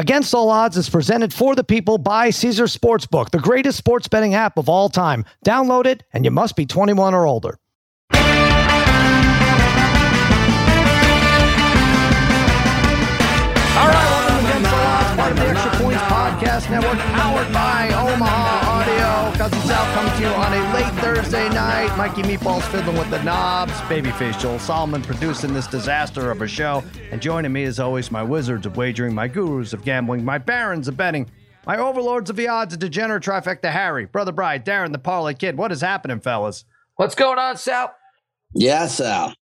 Against All Odds is presented for the people by Caesar Sportsbook, the greatest sports betting app of all time. Download it, and you must be 21 or older. All right, welcome to Against All Odds, part of the Extra Points Podcast Network, powered by Omaha. Cousin Sal coming to you on a late Thursday night. Mikey Meatballs fiddling with the knobs. Babyface Joel Solomon producing this disaster of a show. And joining me, as always, my wizards of wagering, my gurus of gambling, my barons of betting, my overlords of the odds, a degenerate trifecta Harry, Brother Bri, Darren the Parlay Kid. What is happening, fellas? What's going on, Sal? Yeah, Sal.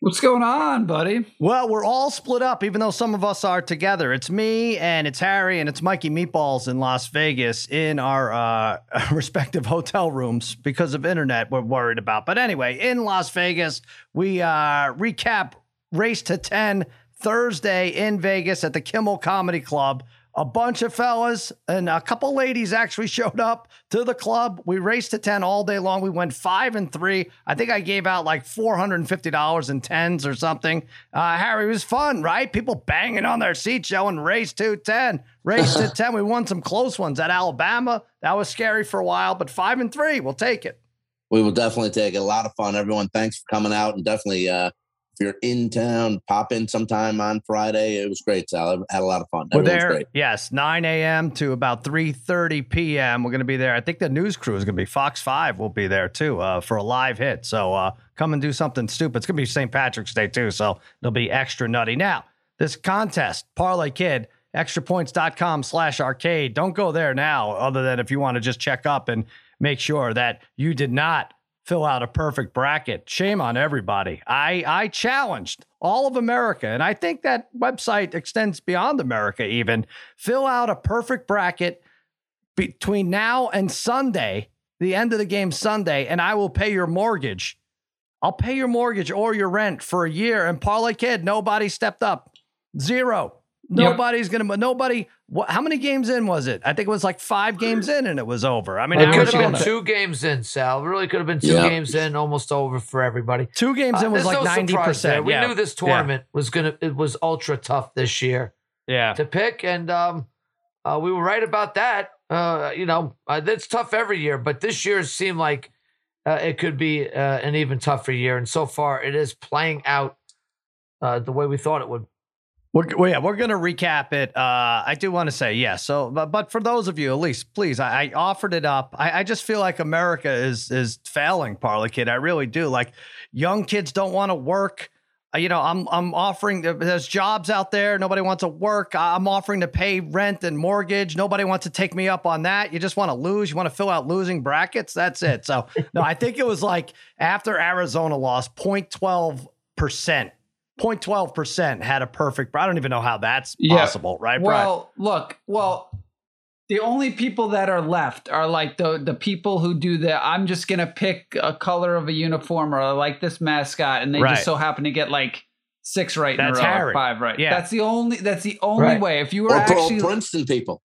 What's going on, buddy? Well, we're all split up, even though some of us are together. It's me and it's Harry and it's Mikey Meatballs in Las Vegas in our uh, respective hotel rooms because of internet we're worried about. But anyway, in Las Vegas, we uh, recap Race to 10 Thursday in Vegas at the Kimmel Comedy Club. A bunch of fellas and a couple ladies actually showed up to the club. We raced to 10 all day long. We went five and three. I think I gave out like $450 in tens or something. Uh, Harry, it was fun, right? People banging on their seats, showing race to 10, race to 10. We won some close ones at Alabama. That was scary for a while, but five and three, we'll take it. We will definitely take it. A lot of fun. Everyone, thanks for coming out and definitely uh if you're in town, pop in sometime on Friday. It was great, Sal. I had a lot of fun. We're Everyone's there, great. yes, 9 a.m. to about 3:30 p.m. We're going to be there. I think the news crew is going to be Fox Five. will be there too uh, for a live hit. So uh, come and do something stupid. It's going to be St. Patrick's Day too, so it'll be extra nutty. Now, this contest, Parlay Kid, extrapoints.com slash arcade. Don't go there now, other than if you want to just check up and make sure that you did not fill out a perfect bracket. Shame on everybody. I I challenged all of America, and I think that website extends beyond America even. Fill out a perfect bracket between now and Sunday, the end of the game Sunday, and I will pay your mortgage. I'll pay your mortgage or your rent for a year. And Parlay Kid, nobody stepped up. Zero. Nobody's gonna. Nobody. What, how many games in was it? I think it was like five games in, and it was over. I mean, It could have been two games in, Sal. It really could have been two Yeah. games in, almost over for everybody. Two games in Uh, was like ninety surprise there. percent. We yeah. knew this tournament was gonna. It was ultra tough this year Yeah. to pick, and um, uh, we were right about that. Uh, you know, uh, it's tough every year, but this year seemed like uh, it could be uh, an even tougher year, and so far it is playing out uh, the way we thought it would. We're, yeah, we're going to recap it. Uh, I do want to say, yes. So, but, but for those of you, at least, please, I, I offered it up. I, I just feel like America is is failing, Parlay Kid. I really do. Like, young kids don't want to work. Uh, You know, I'm I'm offering. There's jobs out there. Nobody wants to work. I'm offering to pay rent and mortgage. Nobody wants to take me up on that. You just want to lose. You want to fill out losing brackets. That's it. So, no, I think it was like after Arizona lost 0.12 percent 0.12 percent had a perfect. I don't even know how that's Yeah. possible, right? Brad? Well, look, well, the only people that are left are like the the people who do the I'm just gonna pick a color of a uniform or I like this mascot, and they Right. just so happen to get like six right That's in a row, Harry. five right. Yeah. That's the only that's the only Right. way. If you were Or, or actually Princeton people.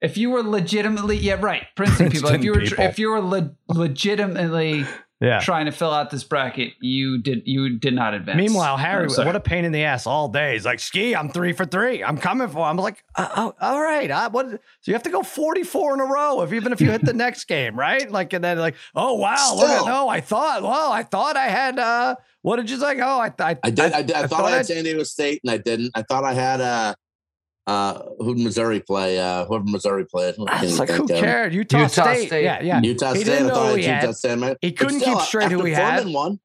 if you were legitimately yeah right Princeton, people if you were people. if you were le- legitimately yeah. trying to fill out this bracket, you did you did not advance. Meanwhile, Harry, I'm what a pain in the ass all day. He's like, "Ski, I'm three for three. I'm coming for." I'm like, uh, oh, "All right, uh, what?" So you have to go 44 in a row, if even if you hit the next game, right? Like, and then like, "Oh wow, look at Still. no, I thought, well, I thought I had. uh What did you like? Oh, I, I, I did. I, did, I, thought, I had I'd- San Diego State, and I didn't. I thought I had uh, uh, who did Missouri play? Uh, whoever Missouri played. I can't It's like, who cared? Utah, Utah State. State. Yeah, yeah. Utah He State. didn't I know thought who he had had. Utah State. man. He couldn't still, keep straight after who he had. Furman won.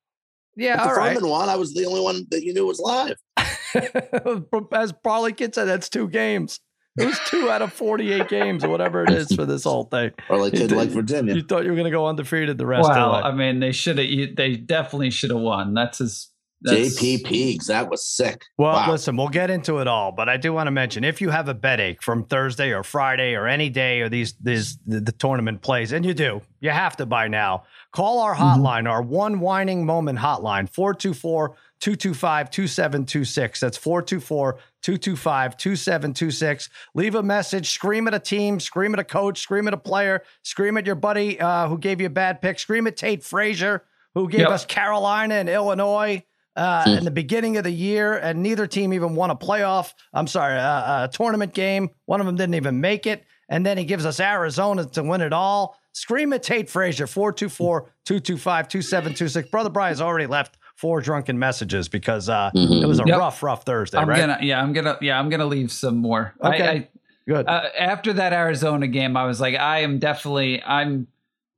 Yeah, After all right. Furman won, I was the only one that you knew was live. As Parlay Kid said, that's two games. It was two out of 48 games or whatever it is for this whole thing. Or like did- like Virginia. You thought you were going to go undefeated the rest Well, of the I mean, they should have. They definitely should have won. That's his. That's, JP Pegues, that was sick. Well, Wow. listen, we'll get into it all, but I do want to mention if you have a bed from Thursday or Friday or any day or these these the, the tournament plays, and you do, you have to by now. Call our Mm-hmm. hotline, our one whining moment hotline, 424 225 2726. That's 424 225 2726. Leave a message, scream at a team, scream at a coach, scream at a player, scream at your buddy uh, who gave you a bad pick, scream at Tate Frazier, who gave Yep. us Carolina and Illinois. Uh, in the beginning of the year, and neither team even won a playoff. I'm sorry, uh, a tournament game. One of them didn't even make it. And then he gives us Arizona to win it all. Scream at Tate Frazier, 424 225 2726. Brother Brian's already left four drunken messages because uh, Mhm. it was a Yep. rough, rough Thursday, I'm right? gonna yeah, I'm gonna yeah, I'm gonna leave some more. I- Okay. I, Good. uh, after that Arizona game, I was like, I am definitely I'm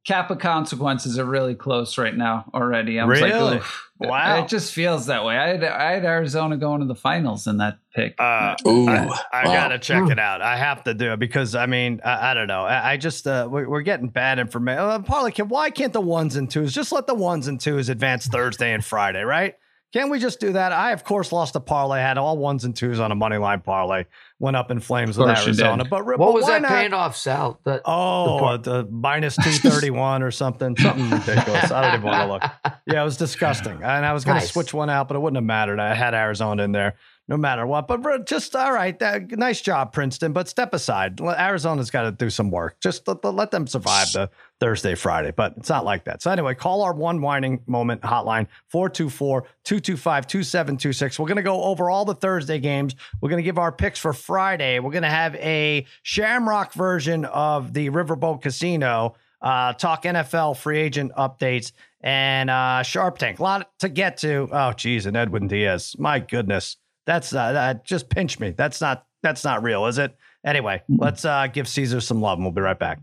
Kappa consequences are really close right now already. I was Really? like, Oof. Wow. It just feels that way. I had I had Arizona going to the finals in that pick. Uh, Ooh, I, I wow. gotta check it out. I have to do it because I mean I, I don't know. I, I just uh, we're, we're getting bad information. Uh, Partly, can why can't the ones and twos just let the ones and twos advance Thursday and Friday, right? Can't we just do that? I of course lost a parlay. Had all ones and twos on a money line parlay. Went up in flames with Arizona. But What but was that not? paying off, Sal? That Oh, par- uh, the minus two thirty one or something, something ridiculous. I don't even want to look. Yeah, it was disgusting, and I was going to switch one out, but it wouldn't have mattered. I had Arizona in there, no matter what. But just all right, that, nice job, Princeton. But step aside. Arizona's got to do some work. Just let, let them survive the Thursday, Friday. But it's not like that. So anyway, call our one whining moment hotline 424-225-2726. We're going to go over all the Thursday games. We're going to give our picks for Friday. We're going to have a Shamrock version of the Riverboat Casino. Uh, talk NFL free agent updates and uh, Sharp Tank. A lot to get to. Oh, geez, and Edwin Diaz. My goodness, that's uh, that just pinch me. That's not that's not real, is it? Anyway, let's uh, give Caesar some love, and we'll be right back.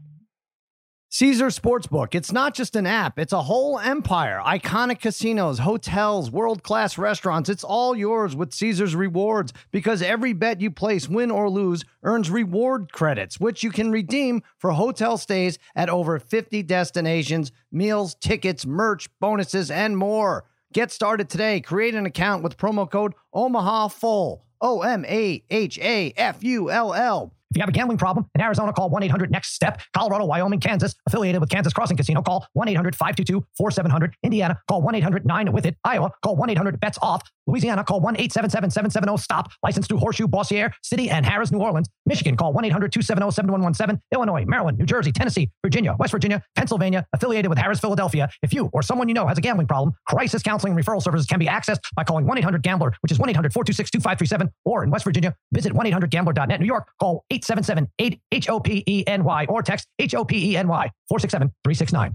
Caesar Sportsbook. It's not just an app, it's a whole empire. Iconic casinos, hotels, world class restaurants. It's all yours with Caesar's rewards because every bet you place, win or lose, earns reward credits, which you can redeem for hotel stays at over 50 destinations, meals, tickets, merch, bonuses, and more. Get started today. Create an account with promo code Omaha Full. O M A H A F U L L. If you have a gambling problem in Arizona, call 1 800 NEXT STEP. Colorado, Wyoming, Kansas, affiliated with Kansas Crossing Casino, call 1 800 522 4700. Indiana, call 1 800 9 with it. Iowa, call 1 800 BETS OFF. Louisiana, call 1 877 770 STOP. Licensed through Horseshoe, Bossier City, and Harrah's, New Orleans. Michigan, call 1 800 270 7117. Illinois, Maryland, New Jersey, Tennessee, Virginia, West Virginia, Pennsylvania, affiliated with Harrah's, Philadelphia. If you or someone you know has a gambling problem, crisis counseling and referral services can be accessed by calling 1 800 Gambler, which is 1 800 426 2537, or in West Virginia, visit 1 800 Gambler.net. New York, call 877 8 H O P E N Y or text H O P E N Y 467 369.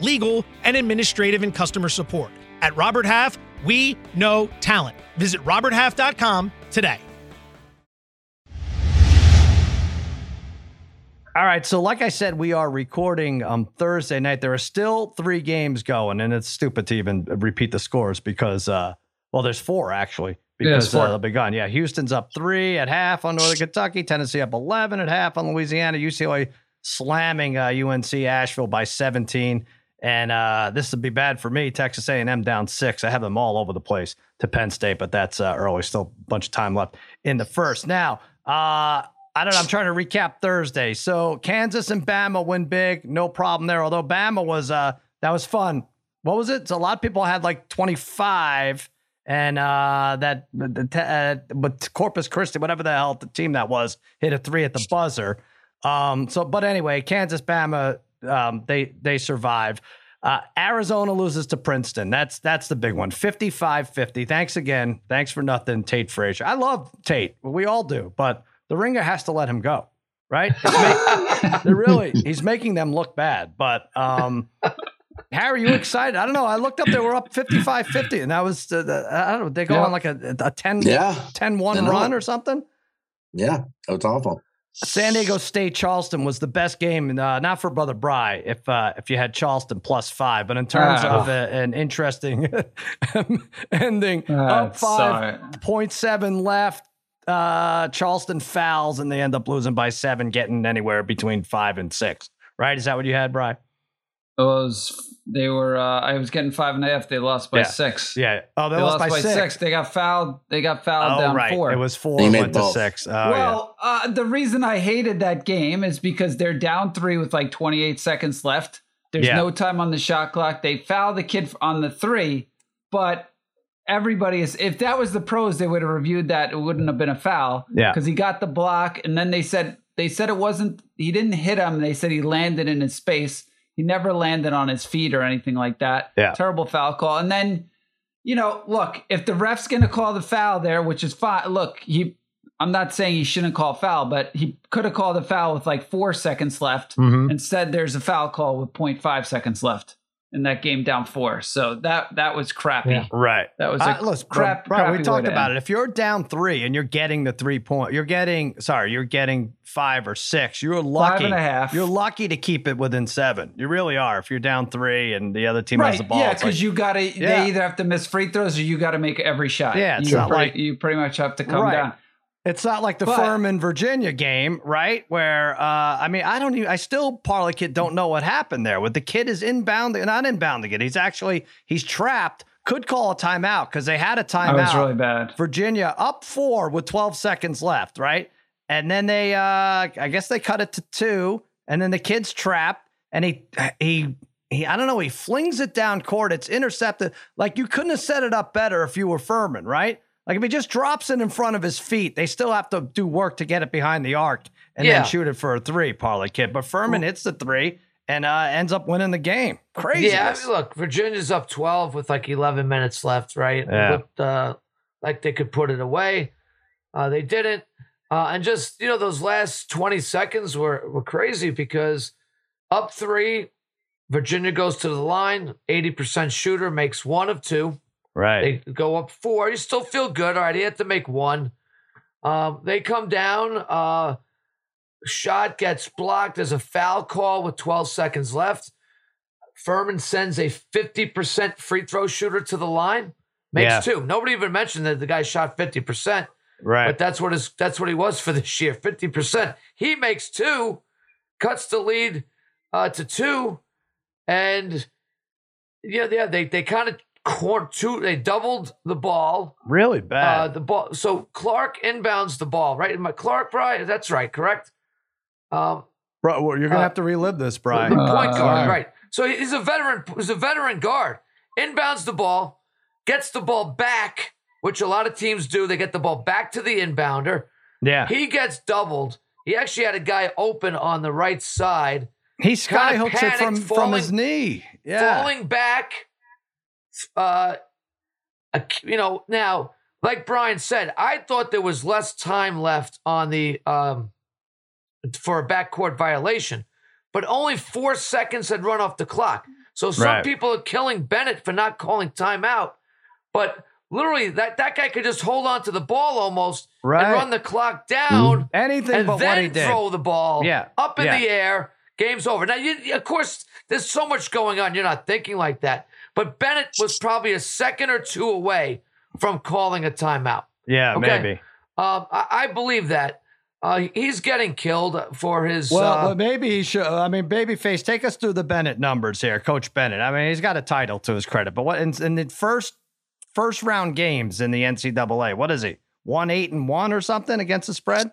legal, and administrative and customer support. At Robert Half, we know talent. Visit roberthalf.com today. All right, so like I said, we are recording um Thursday night. There are still three games going, and it's stupid to even repeat the scores because uh well, there's four actually because four. uh, they'll be gone. Yeah, Houston's up three at half on Northern Kentucky, Tennessee up eleven at half on Louisiana, UCLA slamming uh, UNC Asheville by 17. And uh, this would be bad for me. Texas A&M down six. I have them all over the place to Penn State, but that's uh, early. Still a bunch of time left in the first. Now, uh, I don't know. I'm trying to recap Thursday. So Kansas and Bama win big, no problem there. Although Bama was uh that was fun. What was it? So a lot of people had like 25, and uh that uh, but Corpus Christi, whatever the hell the team that was, hit a three at the buzzer. Um. So, but anyway, Kansas Bama, um, they they survive. Uh, Arizona loses to Princeton. That's that's the big one. 55-50. Thanks again. Thanks for nothing, Tate Frazier. I love Tate. We all do, but the ringer has to let him go, right? Make, they're really he's making them look bad. But um, Harry, you excited? I don't know. I looked up; they were up 55-50, and that was uh, the, I don't know. They go Yeah. on like a, a 10, Yeah, 10-1 run or something. yeah, it was awful. San Diego State Charleston was the best game, uh, not for Brother Bri, if uh, if you had Charleston plus five, but in terms Ah. of a, an interesting ending, Ah, up five point seven left. Uh, Charleston fouls and they end up losing by seven, getting anywhere between five and six. Right? Is that what you had, Bri? It was they were. Uh, I was getting five and a half. They lost by Yeah. six. Yeah. Oh, they, They, lost, lost, by, six. They got fouled. They got fouled Oh, down right. four. It was four. They and made went to both. six. Oh, yeah. well, uh, the reason I hated that game is because they're down three with like 28 seconds left. There's Yeah. no time on the shot clock. They foul the kid on the three, but everybody is. If that was the pros, they would have reviewed that. It wouldn't have been a foul. Yeah. because he got the block, and then they said they said it wasn't. He didn't hit him. They said he landed in his space. He never landed on his feet or anything like that. Yeah. terrible foul call. And then, you know, look, if the ref's going to call the foul there, which is fine. Look, he. I'm not saying he shouldn't call foul, but he could have called a foul with like four seconds left. Mhm. Instead, there's a foul call with 0.5 seconds left in that game down four. So that that was crappy. Yeah. Right. That was a Uh, listen, bro, crap. bro, crappy we talked about end. it. If you're down three and you're getting the three point, you're getting sorry, you're getting five or six. You're lucky. Five and a half. You're lucky to keep it within seven. You really are. If you're down three and the other team has Right, the ball, yeah, it's like- because you got to. Yeah. They either have to miss free throws or you got to make every shot. Yeah, it's you not pretty, like- you pretty much have to come Right. down. It's not like the But- Furman Virginia game, right? Where uh, I mean, I don't even. I still parlay kid don't know what happened there. With the kid is inbounding, not inbound again. He's actually he's trapped. Could call a timeout because they had a timeout. That was really bad. Virginia up four with 12 seconds left, right? And then they, uh, I guess they cut it to two, and then the kid's trapped, and he, he, he, I don't know, he flings it down court. It's intercepted. Like you couldn't have set it up better if you were Furman, right? Like if he just drops it in front of his feet, they still have to do work to get it behind the arc and Yeah. then shoot it for a three, parlay kid. But Furman hits the three and uh, ends up winning the game. Crazy. Yeah, I mean, look, Virginia's up 12 with like 11 minutes left, right? Yeah. Looked uh, like they could put it away. Uh, they didn't. Uh, and just, you know, those last 20 seconds were, were crazy because up three, Virginia goes to the line, 80% shooter, makes one of two. Right. They go up four. You still feel good. All right, he had to make one. Um, they come down. Uh, shot gets blocked. There's a foul call with 12 seconds left. Furman sends a 50% free throw shooter to the line. Makes Yeah. two. Nobody even mentioned that the guy shot 50%, right. but that's what his that's what he was for this year. 50%. He makes two, cuts the lead uh, to two, and yeah, yeah, they they kind of court two. They doubled the ball. really Uh, bad. the ball. So Clark inbounds the ball, right? My Clark, Brian, that's right, correct? Um, Bro, well, you're going to uh, have to relive this, the Brian. point Uh, guard, sorry. right? So he's a veteran. He's a veteran guard. Inbounds the ball, gets the ball back, which a lot of teams do. They get the ball back to the inbounder. yeah. He gets doubled. He actually had a guy open on the right side, He kinda sky hooks it from, panicked, from his knee. Yeah. falling back. Uh, a- you know, now, like Brian said, I thought there was less time left on the um for a backcourt violation, but only four seconds had run off the clock. So some Right. people are killing Bennett for not calling timeout, but literally that that guy could just hold on to the ball almost Right. and run the clock down Anything and but what he then did. throw the ball Yeah, up in yeah. the air. Game's over. Now, you, of course, there's so much going on. You're not thinking like that. But Bennett was probably a second or two away from calling a timeout. yeah, Okay. maybe. Um, I, I believe that. Uh, he's getting killed for his. Well, uh, well, maybe he should. I mean, babyface, take us through the Bennett numbers here, Coach Bennett. I mean, he's got a title to his credit, but what in, in the first first round games in the NCAA, what is he? One eight and one or something against the spread?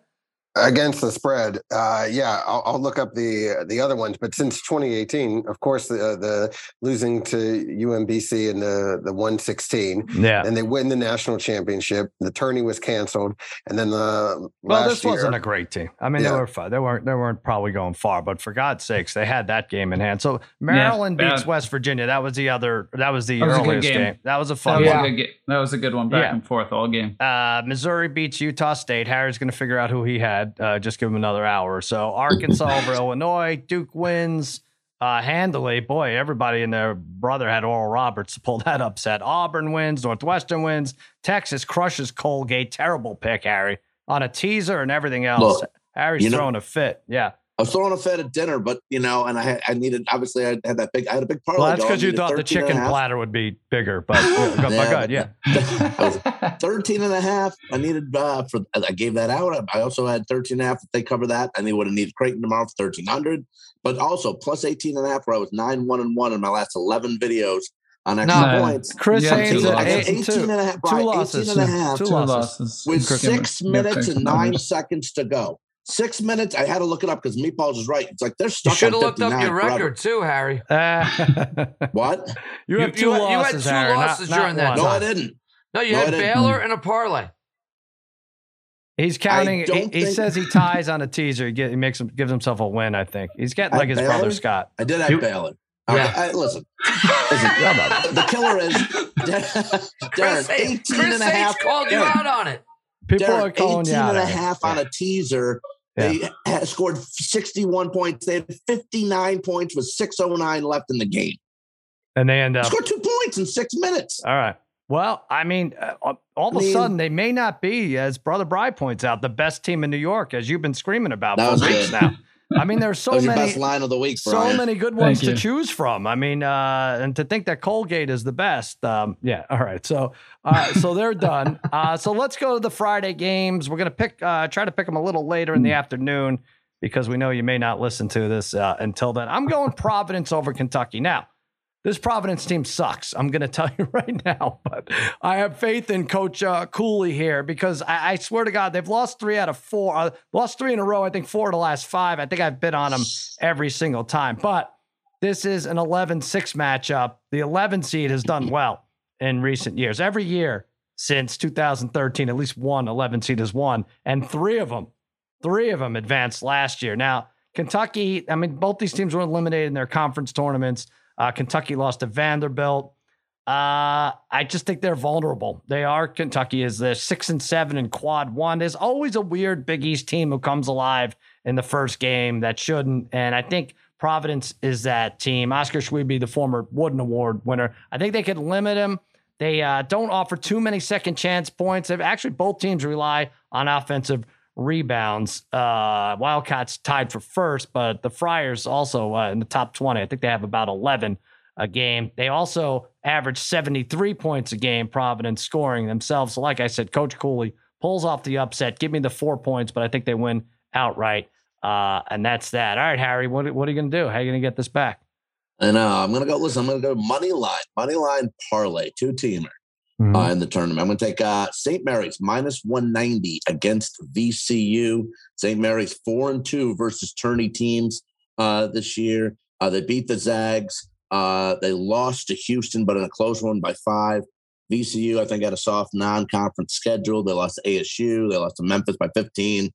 Against the spread. Uh, yeah, I'll, I'll look up the the other ones. But since 2018, of course, the the losing to UMBC in the the 116, Yeah. and they win the national championship. The tourney was canceled, and then the Well, last this wasn't a great team. I mean, they were fine. They weren't. They weren't probably going far, but for God's sakes, they had that game in hand. So Maryland bad. beats West Virginia. That was the other. That was the That was a good earliest game. game. That was a That fun was, one. a good ga- that was a good one, back Yeah. and forth all game. Uh, Missouri beats Utah State. Harry's going to figure out who he had. Uh, just give him another hour or so. Arkansas over Illinois. Duke wins. uh, handily. Boy, everybody and their brother had Oral Roberts to pull that upset. Auburn wins, Northwestern wins, Texas crushes Colgate. Terrible pick, Harry, on a teaser and everything else. Look, Harry's you know- throwing a fit. Yeah. I was throwing a fit at dinner, but you know, and I had, I needed obviously I had that big I had a big parlay. Well, that's because you thought the 13 and a chicken half. platter would be bigger, but yeah, go- Yeah, my God, yeah. I was 13 and a half. I needed uh for I gave that out. I also had 13 and a half if they cover that. And they would have needed Creighton tomorrow for 1300. But also plus 18 and a half where I was 9 1 and 1 in my last 11 videos on extra No. points. Chris Yeah, Haynes two at I got 18 two. and a half, Two losses. 18 and a half Two Two losses. losses. with six minutes and nine seconds to go. Six minutes. I had to look it up because Meatballs is right. It's like they're stuck. You stuck should have looked up 59 your forever. record too, Harry. Uh, What? you have You- two you had- you had two Harry, losses not during that one. No, I didn't. No, you No, had. Baylor and a parlay. He's counting. don't He, he says he ties on a teaser. He, get, he makes him gives himself a win. I think he's getting At like his brother Scott. I did have You- Baylor. Yeah. Okay, I- listen, listen. the killer is Darren, Chris, H- 18 Chris and a half. H called you out on it. People Darren, are calling 18 you out. and a on it. half on a teaser. They scored 61 points. They had 59 points with 609 left in the game. and they end up. Scored two points in six minutes. All right. Well, I mean, uh, all of I a mean- sudden, they may not be, as Brother Bri points out, the best team in New York, as you've been screaming about for weeks now. I mean, there's so that was many. best line of the week, so many good ones to choose from. I mean, uh, and to think that Colgate is the best. Um, yeah. All right. So, uh, so they're done. Uh, so let's go to the Friday games. We're gonna pick, uh, try to pick them a little later in the afternoon because we know you may not listen to this uh, until then. I'm going Providence over Kentucky now. This Providence team sucks. I'm going to tell you right now, but I have faith in Coach uh, Cooley here because I, I swear to God, they've lost three out of four, uh, lost three in a row. I think four of the last five. I think I've bid on them every single time. But this is an 11 6 matchup. The 11 seed has done well in recent years. Every year since 2013, at least one 11 seed has won, and three of them, three of them advanced last year. Now, Kentucky, I mean, both these teams were eliminated in their conference tournaments. Uh, Kentucky lost to Vanderbilt. Uh, I just think they're vulnerable. They are. Kentucky is the six and seven in quad one. There's always a weird Big East team who comes alive in the first game that shouldn't. And I think Providence is that team. Oscar Tshiebwe, the former Wooden Award winner. I think they could limit him. They uh, don't offer too many second chance points. They've actually both teams rely on offensive rebounds. Uh, Wildcats tied for first, but the Friars also uh, in the top 20. I think they have about 11 a game. They also average 73 points a game, Providence scoring themselves. So, like I said, Coach Cooley pulls off the upset. Give me the four points, but I think they win outright. Uh, and that's that. All right, Harry, what, what are you going to do? How are you going to get this back? And uh, I'm gonna go. Listen, I'm gonna go money line, money line parlay, two teamer Mm-hmm. uh, in the tournament. I'm gonna take uh, St. Mary's minus 190 against VCU. St. Mary's four and two versus tourney teams uh, this year. Uh, they beat the Zags. Uh, they lost to Houston, but in a close one by five. VCU, I think, had a soft non-conference schedule. They lost to ASU. They lost to Memphis by 15.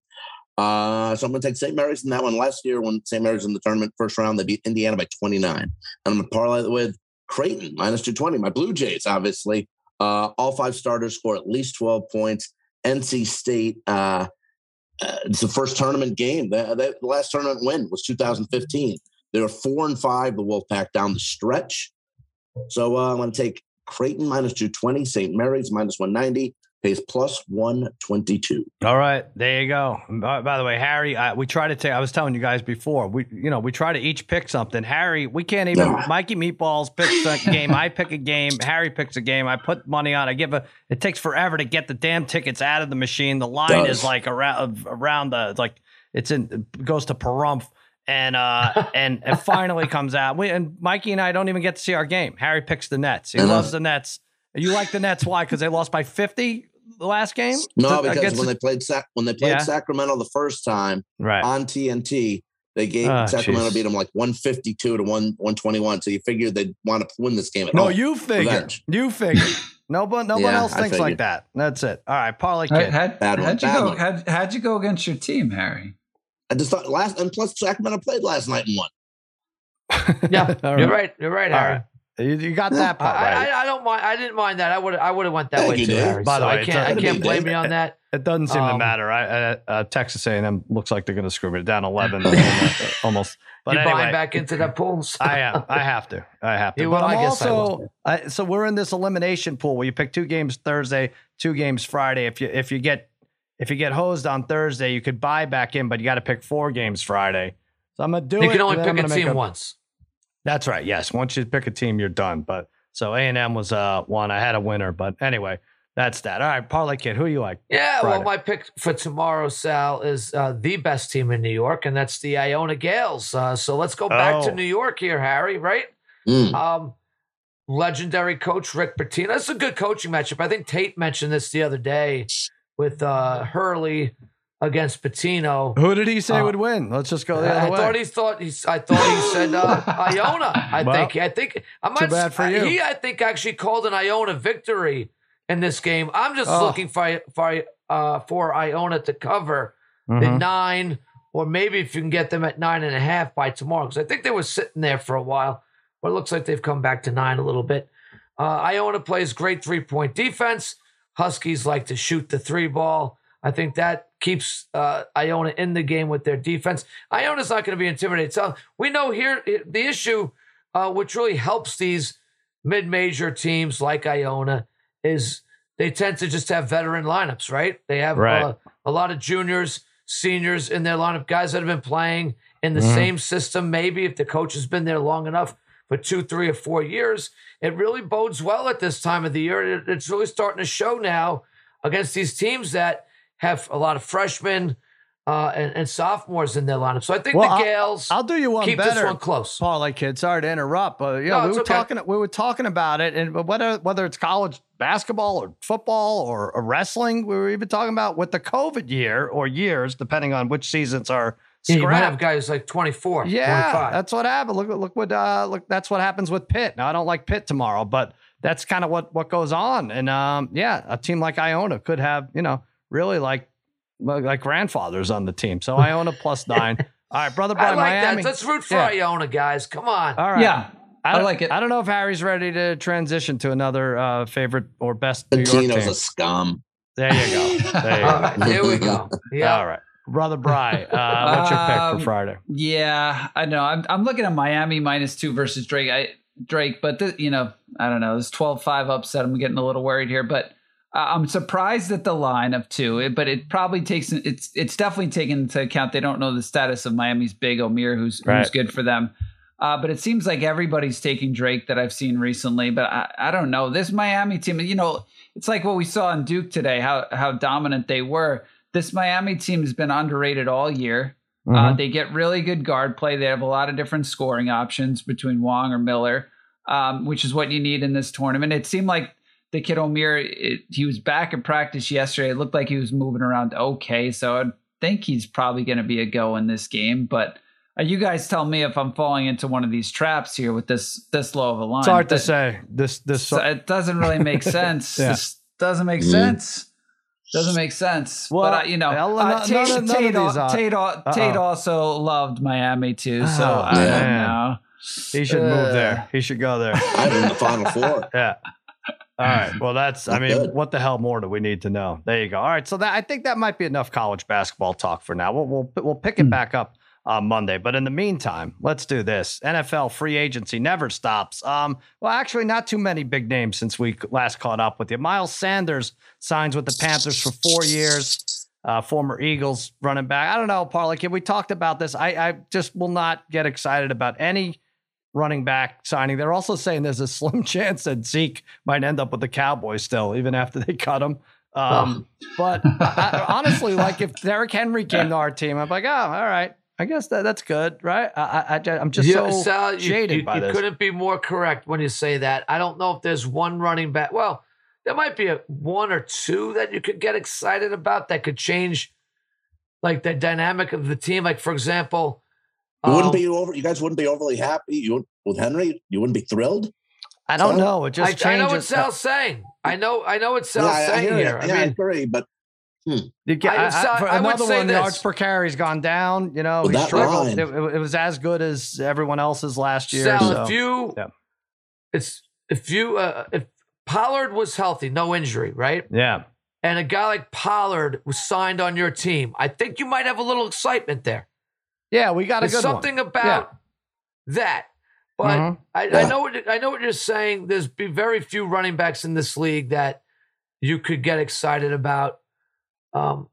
Uh, so I'm going to take St. Mary's in that one. Last year, when St. Mary's in the tournament first round, they beat Indiana by 29. And I'm going to parlay it with Creighton minus 220. My Blue Jays, obviously, uh, all five starters score at least 12 points. NC State, uh, uh, it's the first tournament game. The, last tournament win was 2015. They were four and five, the Wolfpack down the stretch. So uh, I'm going to take Creighton minus 220, St. Mary's minus 190, pays plus 122. All right, there you go. By, by the way, Harry, I, we try to take. I was telling you guys before. We, you know, we try to each pick something. Harry, we can't even. No. Mikey Meatballs picks a game. I pick a game. Harry picks a game. I put money on. I give a. It takes forever to get the damn tickets out of the machine. The line Does. is like around around the it's like it's in it goes to Pahrump. And uh and it finally comes out. We, and Mikey and I don't even get to see our game. Harry picks the Nets. He loves the Nets. You like the Nets? Why? Because they lost by fifty the last game. No, To- because against when they played Sac- when they played Yeah. Sacramento the first time right. on TNT, they gave Ah, Sacramento jeez. beat them like 152 to 1 121. So you figured they'd want to win this game at No, home. you figure. Revenge. You figure. No one, no one else I thinks like that. That's it. All right, parlay How, kid. how'd, Bad how'd you bad go? one. How'd, how'd you go against your team, Harry? I just thought last and plus Sacramento played last night and won. Yeah, All you're right. You're right, All Harry. right. You, you got that part I, right. I, I don't mind. I didn't mind that. I would. I would have went that Thank way too, Harry. By the way, I can't. a- I can't blame you on that. it doesn't seem to um, matter. I, I, uh, Texas A&M looks like they're going to screw me down eleven almost. But you anyway, buying back into that pool? I am. I have to. I have to. You but will? I'm guess also. I, so we're in this elimination pool where you pick two games Thursday, two games Friday. If you if you get if you get hosed on Thursday, you could buy back in, but you got to pick four games Friday. So I'm gonna do You it. You can only and I'm pick a gonna make team once. That's right. Yes, once you pick a team, you're done. But so A and M was uh one. I had a winner, but anyway, that's that. All right, parlay kid, who are you like? Yeah, Friday. well, my pick for tomorrow, Sal, is uh, the best team in New York, and that's the Iona Gales. Uh, so let's go back to Oh. New York here, Harry. Right? Mm. Um, legendary coach Rick Pitino. It's a good coaching matchup. I think Tate mentioned this the other day with uh, Hurley against Pitino. Who did he say Uh, would win? Let's just go the I other way. thought he thought he's. I thought he said uh, Iona. I Well, think. I think. I might. Too bad for you. He, I think, actually called an Iona victory in this game. I'm just Oh. looking for for uh, for Iona to cover the Mhm. nine, or maybe if you can get them at nine and a half by tomorrow, because I think they were sitting there for a while, but it looks like they've come back to nine a little bit. Uh, Iona plays great three point defense. Huskies like to shoot the three ball. I think that keeps uh, Iona in the game with their defense. Iona's not going to be intimidated. So we know here the issue, uh, which really helps these mid-major teams like Iona, is they tend to just have veteran lineups, right? They have Right. uh, a lot of juniors, seniors in their lineup, guys that have been playing in the Mhm. same system. Maybe if the coach has been there long enough for two, three, or four years, it really bodes well at this time of the year. It- It's really starting to show now against these teams that have a lot of freshmen uh, and, and sophomores in their lineup. So I think Well, the I'll- Gales I'll do you one keep better. this one close. parlay kid. Sorry to interrupt, but yeah, No, we were okay. talking. We were talking about it, and whether whether it's college basketball or football or, or wrestling, we were even talking about with the COVID year or years, depending on which seasons are Yeah, you might have guys like 24, Yeah, 25. that's what happened. Look, look what uh, look. That's what happens with Pitt. Now I don't like Pitt tomorrow, but that's kind of what what goes on. And um, yeah, a team like Iona could have you know really like like like grandfathers on the team. So Iona plus nine. All right, brother I like Miami. that. Let's root for Yeah. Iona, guys. Come on. All right. Yeah, I don't- like it. I don't know if Harry's ready to transition to another uh, favorite or best New York Pitino's team. a scum. There you go. There you All go. right, here we go. Yeah. All right, brother Bri. Uh, what's your pick Um, for Friday? Yeah, I know. I'm I'm looking at Miami minus two versus Drake. I Drake, but the, you know, I don't know. This 12-5 upset. I'm getting a little worried here, but I'm surprised at the line of two. But it probably takes it's it's definitely taken into account. They don't know the status of Miami's big Omier, who's Right. who's good for them. Uh, but it seems like everybody's taking Drake that I've seen recently. But I, I don't know. This Miami team, you know, it's like what we saw in Duke today, how how dominant they were. This Miami team has been underrated all year. Uh, Mhm. they get really good guard play. They have a lot of different scoring options between Wong or Miller, um, which is what you need in this tournament. It seemed like the kid Omier, it, he was back in practice yesterday. It looked like he was moving around okay. So I think he's probably going to be a go in this game. But uh, you guys tell me if I'm falling into one of these traps here with this this low of a line. It's hard to say. This this so it doesn't really make sense. Yeah. This doesn't make Mhm. sense. Doesn't make sense. Well, but uh, you know, well, uh, Tate, none none of Tate, al- these Tate, Tate also loved Miami too. So Oh, I don't know. he should move Uh, there. He should go there. I'm in the final four. Yeah. All right. Well, that's. I mean, good. what the hell more do we need to know? There you go. All right. So that I think that might be enough college basketball talk for now. We'll we'll, we'll pick it back up on Monday. But in the meantime, let's do this. NFL free agency never stops. Um. Well, actually, not too many big names since we last caught up with you. Miles Sanders signs with the Panthers for four years. Uh, former Eagles running back. I don't know, Parlay Kid. We talked about this. I, I just will not get excited about any running back signing. They're also saying there's a slim chance that Zeke might end up with the Cowboys still, even after they cut him. Um, But I, honestly, like if Derrick Henry came to our team, I'm like, oh, all right. I guess that that's good, right? I, I, I'm just Yeah, so Sal, you, jaded you- by you this. couldn't be more correct when you say that. I don't know if there's one running back. Well, there might be a one or two that you could get excited about that could change, like the dynamic of the team. Like for example, You wouldn't um, be over. You guys wouldn't be overly happy. You with Henry. You wouldn't be thrilled. I don't So- know. It just I, I know what Sal's saying. I know. I know what Sal's yeah, I, I saying hear you. here. Yeah, I mean, agree. But You get, I- I, I, for I would another say one, this. yards per carry's gone down. You know, With he struggled. line. It, it was as good as everyone else's last year. Sal, so. if you yeah. it's if you uh, if Pollard was healthy, no injury, right? Yeah. And a guy like Pollard was signed on your team, I think you might have a little excitement there. Yeah, we got a There's good something one. about that. But Mhm. I, I know what I know what you're saying. There's be very few running backs in this league that you could get excited about. Um,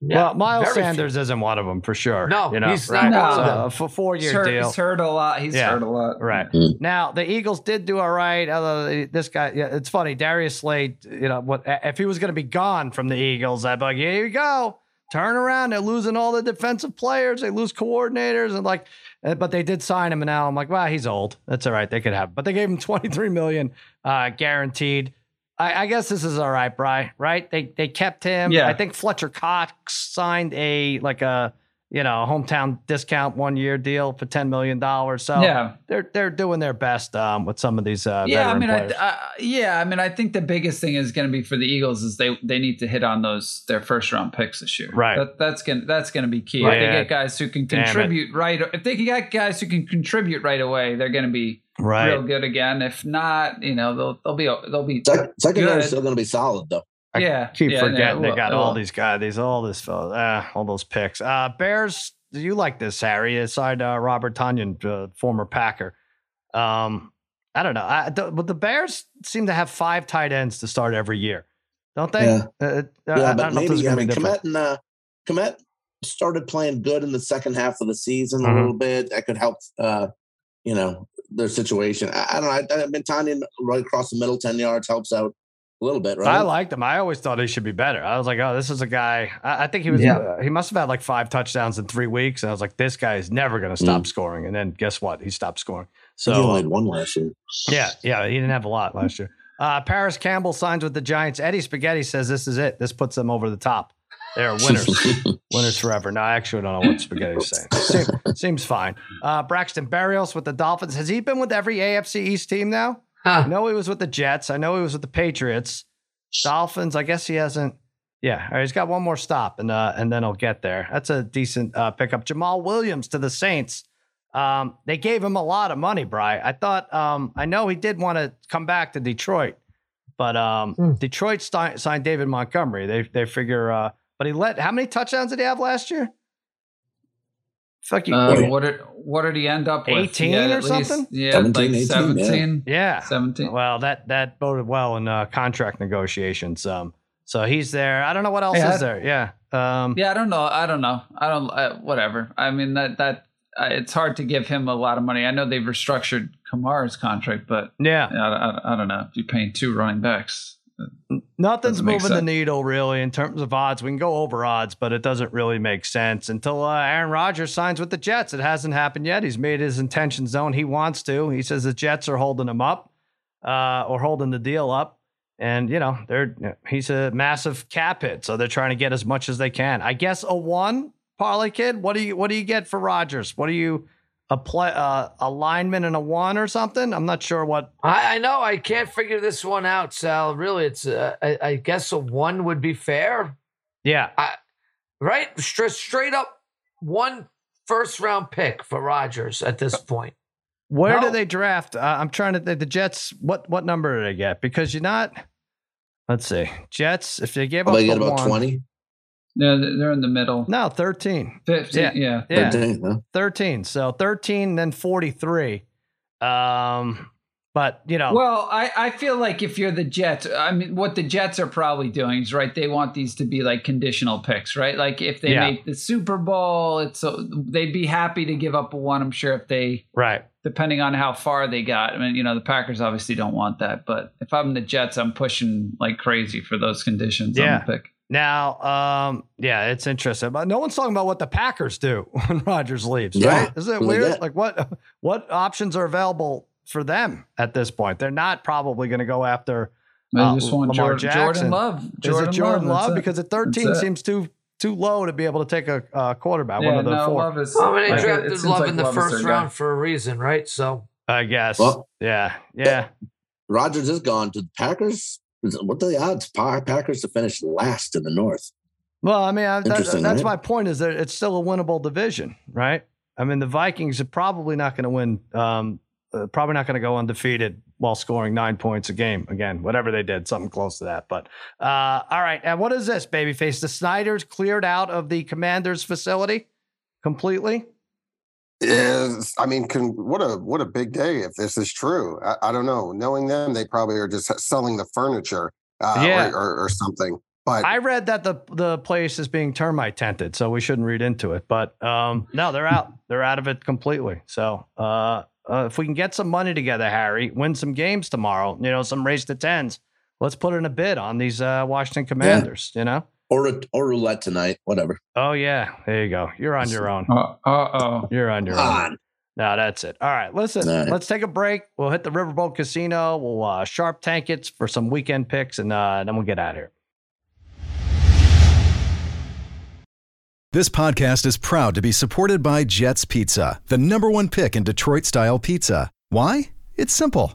yeah, well, Miles very few. Sanders isn't one of them for sure. No, you know, he's right? not one So, them. for four He's year hurt, deal. he's hurt a lot. He's Yeah. hurt a lot. Right. Mm. Now the Eagles did do all right. Although this guy, yeah, it's funny. Darius Slay, you know, what if he was going to be gone from the Eagles? I'd be like, here you go, turn around. They're losing all the defensive players. They lose coordinators, and like, uh, but they did sign him, and now I'm like, wow, he's old. That's all right. They could have, but they gave him 23 million uh, guaranteed. I, I guess this is all right, Bri. Right? They they kept him. Yeah. I think Fletcher Cox signed a like a you know hometown discount one year deal for 10 million dollars. So Yeah. they're they're doing their best um, with some of these uh, yeah, I mean, I. I, yeah, I mean, I think the biggest thing is going to be for the Eagles is they they need to hit on those their first round picks this year. Right. That, that's gonna that's gonna be key. Right. If they get guys who can Damn it. contribute right, if they can get guys who can contribute right away, they're going to be right. real good again. If not, you know, they'll they'll be they'll be Sec- secondary Good. is still going to be solid though. I yeah. Keep yeah, forgetting yeah, they well, got all well, these guys, these all this fellow, uh, all those picks. Uh, Bears, do you like this, Harry? Aside uh, Robert Tonyan, uh, former Packer. Um, I don't know, I, the, but the Bears seem to have five tight ends to start every year, don't they? Yeah. Uh, uh, I- I don't but know if this is maybe I mean different. Kmet and uh, Kmet started playing good in the second half of the season Mhm. a little bit. That could help, uh, you know, their situation. I, I don't know. I, I mean, Tanya right across the middle, ten yards helps out a little bit, right? I liked him. I always thought he should be better. I was like, oh, this is a guy. I, I think he was. Yeah. Uh, he must have had like five touchdowns in three weeks, and I was like, this guy is never going to stop Mm. scoring. And then guess what? He stopped scoring. he So only had one last year. yeah, yeah, he didn't have a lot last year. Uh, Parris Campbell signs with the Giants. Eddie Spaghetti says this is it. This puts them over the top. They're winners, winners forever. No, I actually don't know what Spaghetti's saying. Seem- seems fine. Uh, Braxton Berrios with the Dolphins. Has he been with every AFC East team now? I know he was with the Jets. I know he was with the Patriots. Dolphins. I guess he hasn't. Yeah, all right, he's got one more stop, and uh, and then he'll get there. That's a decent uh, pickup. Jamaal Williams to the Saints. Um, they gave him a lot of money, Bri. I thought. Um, I know he did want to come back to Detroit, but um, Hmm. Detroit sti- signed David Montgomery. They they figure. Uh, but he let how many touchdowns did he have last year? Fuck you. Uh, what did what did he end up with? 18 or at least- something? Yeah, 17, like 18, yeah. 17, yeah. 17. Well, that that boded well in uh, contract negotiations. Um, so he's there. I don't know what else Yeah. is there. Yeah. Um, Yeah, I don't know. I don't know. I don't. Uh, whatever. I mean that that uh, it's hard to give him a lot of money. I know they've restructured Kamara's contract, but yeah. I, I, I don't know if you're paying two running backs. Nothing's moving the needle really in terms of odds. We can go over odds, but it doesn't really make sense until uh, Aaron Rodgers signs with the Jets. It hasn't happened yet. He's made his intentions known. He wants to. He says the Jets are holding him up uh, or holding the deal up. And you know they're he's a massive cap hit, so they're trying to get as much as they can. I guess a one parlay kid. What do you what do you get for Rodgers? What do you a play uh, a lineman and a one or something? I'm not sure what. I, I know. I can't figure this one out, Sal. Really, it's. Uh, I, I guess a one would be fair, Yeah, right? Straight, straight up, one first round pick for Rodgers at this point. Where do they draft? Uh, I'm trying to think. The Jets. What what number do they get? Because you're not. Let's see. Jets. If they gave Oh, up they the get about one- twenty. No, they're in the middle. No, 13. 15, Yeah. yeah. Yeah, 13, huh? 13. So 13, then 43. Um, but you know, Well, I, I feel like if you're the Jets, I mean, what the Jets are probably doing is right. They want these to be like conditional picks, right? Like if they Yeah. make the Super Bowl, it's so they'd be happy to give up a one. I'm sure if they, right. depending on how far they got. I mean, you know, the Packers obviously don't want that, but if I'm the Jets, I'm pushing like crazy for those conditions Yeah. on the pick. Now, um, yeah, it's interesting, but no one's talking about what the Packers do when Rodgers leaves, Yeah, right? Isn't it who they weird? get. Like what what options are available for them at this point? They're not probably going to go after They Uh, just want Lamar Jordan, Jackson. Jordan Love. is it Jordan that's Love? Because at 13 it. seems too too low to be able to take a uh, quarterback. yeah, one of the no, four, Love is. I mean, they like, it- it drafted Love like in the Love first their guy. round for a reason, right? So I guess. Well- yeah, yeah. Rodgers is gone to the Packers. What are the odds? Packers to finish last in the North. Well, I mean, I, that, that's right? my point. Is that it's still a winnable division, right? I mean, the Vikings are probably not going to win. Um, uh, probably not going to go undefeated while scoring nine points a game. Again, whatever they did, something close to that. But uh, all right. And what is this, babyface? The Snyders cleared out of the commander's facility completely? Is I mean, can what a what a big day if this is true. I, I don't know. Knowing them, they probably are just selling the furniture, uh, Yeah. or, or, or something. But I read that the the place is being termite tented, so we shouldn't read into it. But um, no, they're out. They're out of it completely. So uh, uh, if we can get some money together, Harry, win some games tomorrow, you know, some race to tens. Let's put in a bid on these uh, Washington Commanders. You know. Or a, or roulette tonight, whatever. Oh yeah, there you go. You're on your own. Uh oh. You're on your Come own. on. No, that's it. All right, listen. All right. Let's take a break. We'll hit the Riverboat Casino. We'll uh, sharp tank it for some weekend picks, and uh, then we'll get out of here. This podcast is proud to be supported by Jets Pizza, the number one pick in Detroit style pizza. Why? It's simple.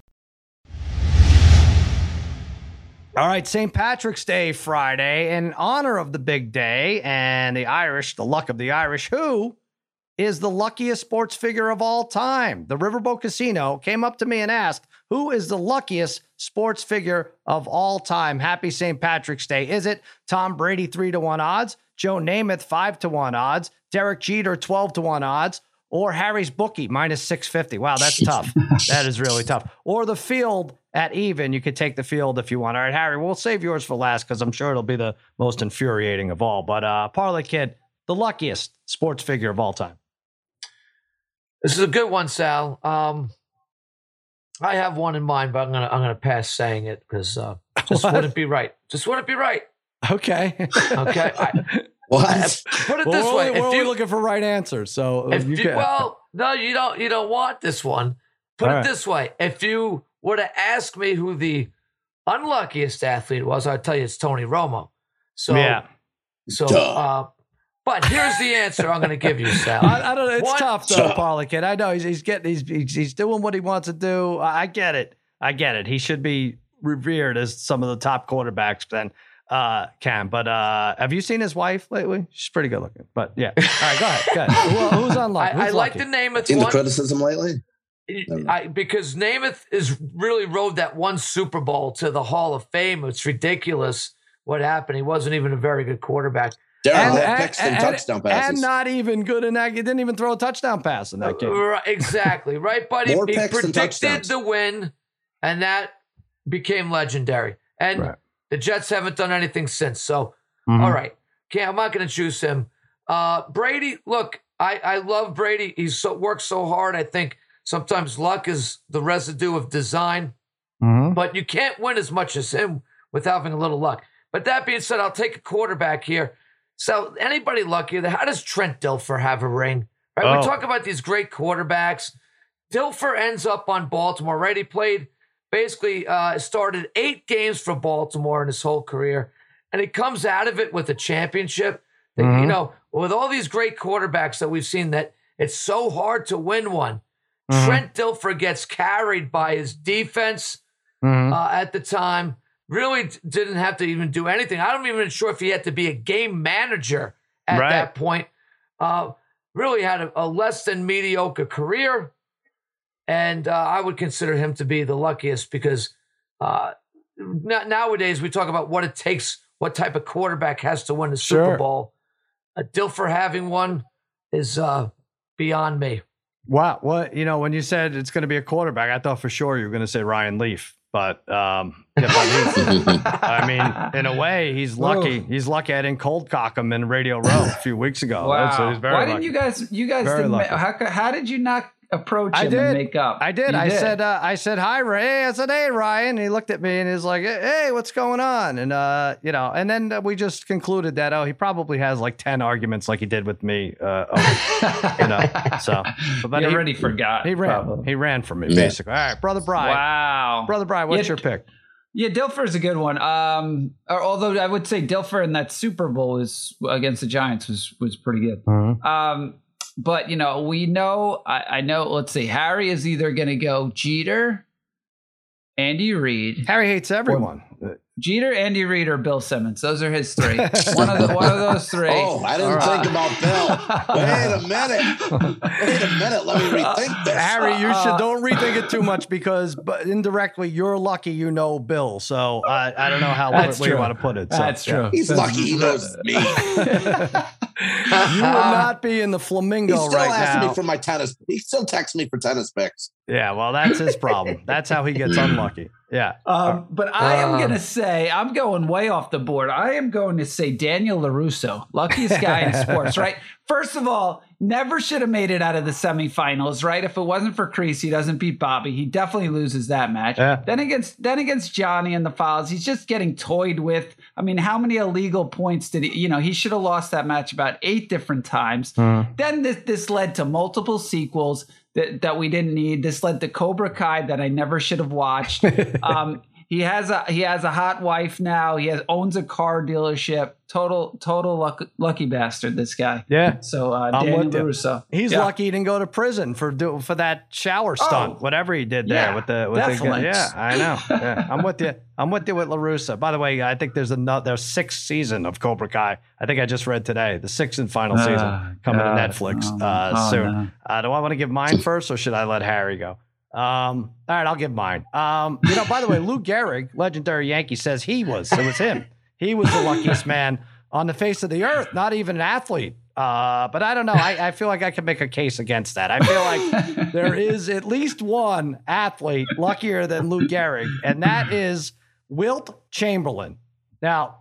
All right, St. Patrick's Day Friday, in honor of the big day and the Irish, the luck of the Irish, who is the luckiest sports figure of all time? The Riverboat Casino came up to me and asked, Who is the luckiest sports figure of all time? Happy St. Patrick's Day. Is it Tom Brady, three to one odds? Joe Namath, five to one odds? Derek Jeter, 12 to one odds? Or Harry's bookie, minus 650. Wow, that's tough. that is really tough. Or the field at even. You could take the field if you want. All right, Harry, we'll save yours for last because I'm sure it'll be the most infuriating of all. But uh, Parlay Kid, the luckiest sports figure of all time. This is a good one, Sal. Um, I have one in mind, but I'm gonna I'm gonna pass saying it because uh, just What? wouldn't be right. Just wouldn't be right. Okay. Okay. I, What? put it Well, this we're way: only, we're if you, looking for right answers, so uh, if you you- well, no, you don't. You don't want this one. Put All it right. this way: if you were to ask me who the unluckiest athlete was, I'd tell you it's Tony Romo. So yeah. So, Duh. uh, but here's the answer I'm going to give you, Sal. I, I don't know. It's One- tough though, Parlay Kid. I know he's, he's getting he's, he's he's doing what he wants to do. I I get it. I get it. He should be revered as some of the top quarterbacks then uh can. But uh have you seen his wife lately? She's pretty good looking. But yeah. All right, go ahead. Go ahead. Who, who's unlucky? I, I like lucky? the name. It's Seen the criticism lately? I, because Namath is really rode that one Super Bowl to the Hall of Fame. It's ridiculous what happened. He wasn't even a very good quarterback. Darren Hall picks and touchdown passes. and not even good in that. He didn't even throw a touchdown pass in that game. Right, exactly, right, buddy? More he predicted the win, and that became legendary. And Right. The Jets haven't done anything since. So, Mhm. all right, okay, I'm not going to choose him. Uh, Brady, look, I, I love Brady. He's so works so hard. I think sometimes luck is the residue of design, Mhm. but you can't win as much as him without having a little luck. But that being said, I'll take a quarterback here. So anybody luckier? How does Trent Dilfer have a ring? Right? Oh. We talk about these great quarterbacks. Dilfer ends up on Baltimore, right? He played basically uh, started eight games for Baltimore in his whole career, and he comes out of it with a championship. That, You Mhm. know, with all these great quarterbacks that we've seen, that it's so hard to win one. Mhm. Trent Dilfer gets carried by his defense Mhm. uh, at the time. Really didn't have to even do anything. I'm even sure if he had to be a game manager at Right. that point. Uh, really had a, a less than mediocre career. And uh, I would consider him to be the luckiest because uh, n- nowadays we talk about what it takes, what type of quarterback has to win the Super Sure. Bowl. A Dilfer having one is uh, beyond me. Wow. What you know, when you said it's going to be a quarterback, I thought for sure you were going to say Ryan Leaf. But um, yeah, I mean, in a way, he's lucky. He's lucky I didn't cold cock him in Radio Row a few weeks ago. Wow. That's- he's very Why lucky. didn't you guys? You guys Very didn't. lucky. How, how did you not approach I him did. and make up. I did. You I said, uh, I said, hi, Ray. I said, hey, Ryan. And he looked at me and he's like, hey, what's going on? And, uh, you know, and then uh, we just concluded that, oh, he probably has like 10 arguments like he did with me, uh, over- you know, so, but you he, already forgot. he ran, probably. he ran from me, Yeah. basically. All right, Brother Brian. Wow. Brother Brian, what's Yeah. your pick? Yeah, Dilfer is a good one. Um, or, although I would say Dilfer in that Super Bowl is against the Giants was was pretty good. Um, but you know, we know. I, I know. Let's see. Harry is either going to go Jeter, Andy Reid, Harry hates everyone. Jeter, Andy Reid, or Bill Simmons. Those are his three. one of the one of those three. Oh, I didn't All right. think about Bill. Wait a minute. Wait a minute. Let me rethink this. Harry, you Uh, should don't rethink it too much because, but indirectly, you're lucky you know Bill. So I, I don't know how That's where you true. want to put it. So, That's yeah. true. He's That's- lucky he knows me. You would not be in the flamingo He still right asks now. me for my tennis. He still texts me for tennis picks. Yeah, well, that's his problem. That's how he gets unlucky. Yeah. Um, but I am Uh. going to say, I'm going way off the board. I am going to say Daniel LaRusso, luckiest guy in sports, right? First of all, never should have made it out of the semifinals, right? If it wasn't for Kreese, he doesn't beat Bobby. He definitely loses that match. Yeah. Then against then against Johnny in the Fowls, he's just getting toyed with. I mean, how many illegal points did he? You know, he should have lost that match about eight different times. Then this this led to multiple sequels that, that we didn't need. This led to Cobra Kai that I never should have watched. um, he has a he has a hot wife now. He has owns a car dealership. Total total luck, lucky bastard. This guy. Yeah. So uh, I'm Daniel with. Russo. He's Yeah. lucky he didn't go to prison for do, for that shower stunt, Oh. whatever he did there Yeah, with the with definitely. the yeah, I know. Yeah, I'm with you. I'm with you with LaRusso. By the way, I think there's another there's sixth season of Cobra Kai. I think I just read today the sixth and final Oh, season coming God. to Netflix Oh, uh, oh, soon. no. Uh, do I want to give mine first, or should I let Harry go? Um, all right, I'll give mine. Um, you know, by the way, Lou Gehrig, legendary Yankee, says he was. It was him. He was the luckiest man on the face of the earth. Not even an athlete. Uh, but I don't know. I, I feel like I can make a case against that. I feel like there is at least one athlete luckier than Lou Gehrig, and that is Wilt Chamberlain. Now,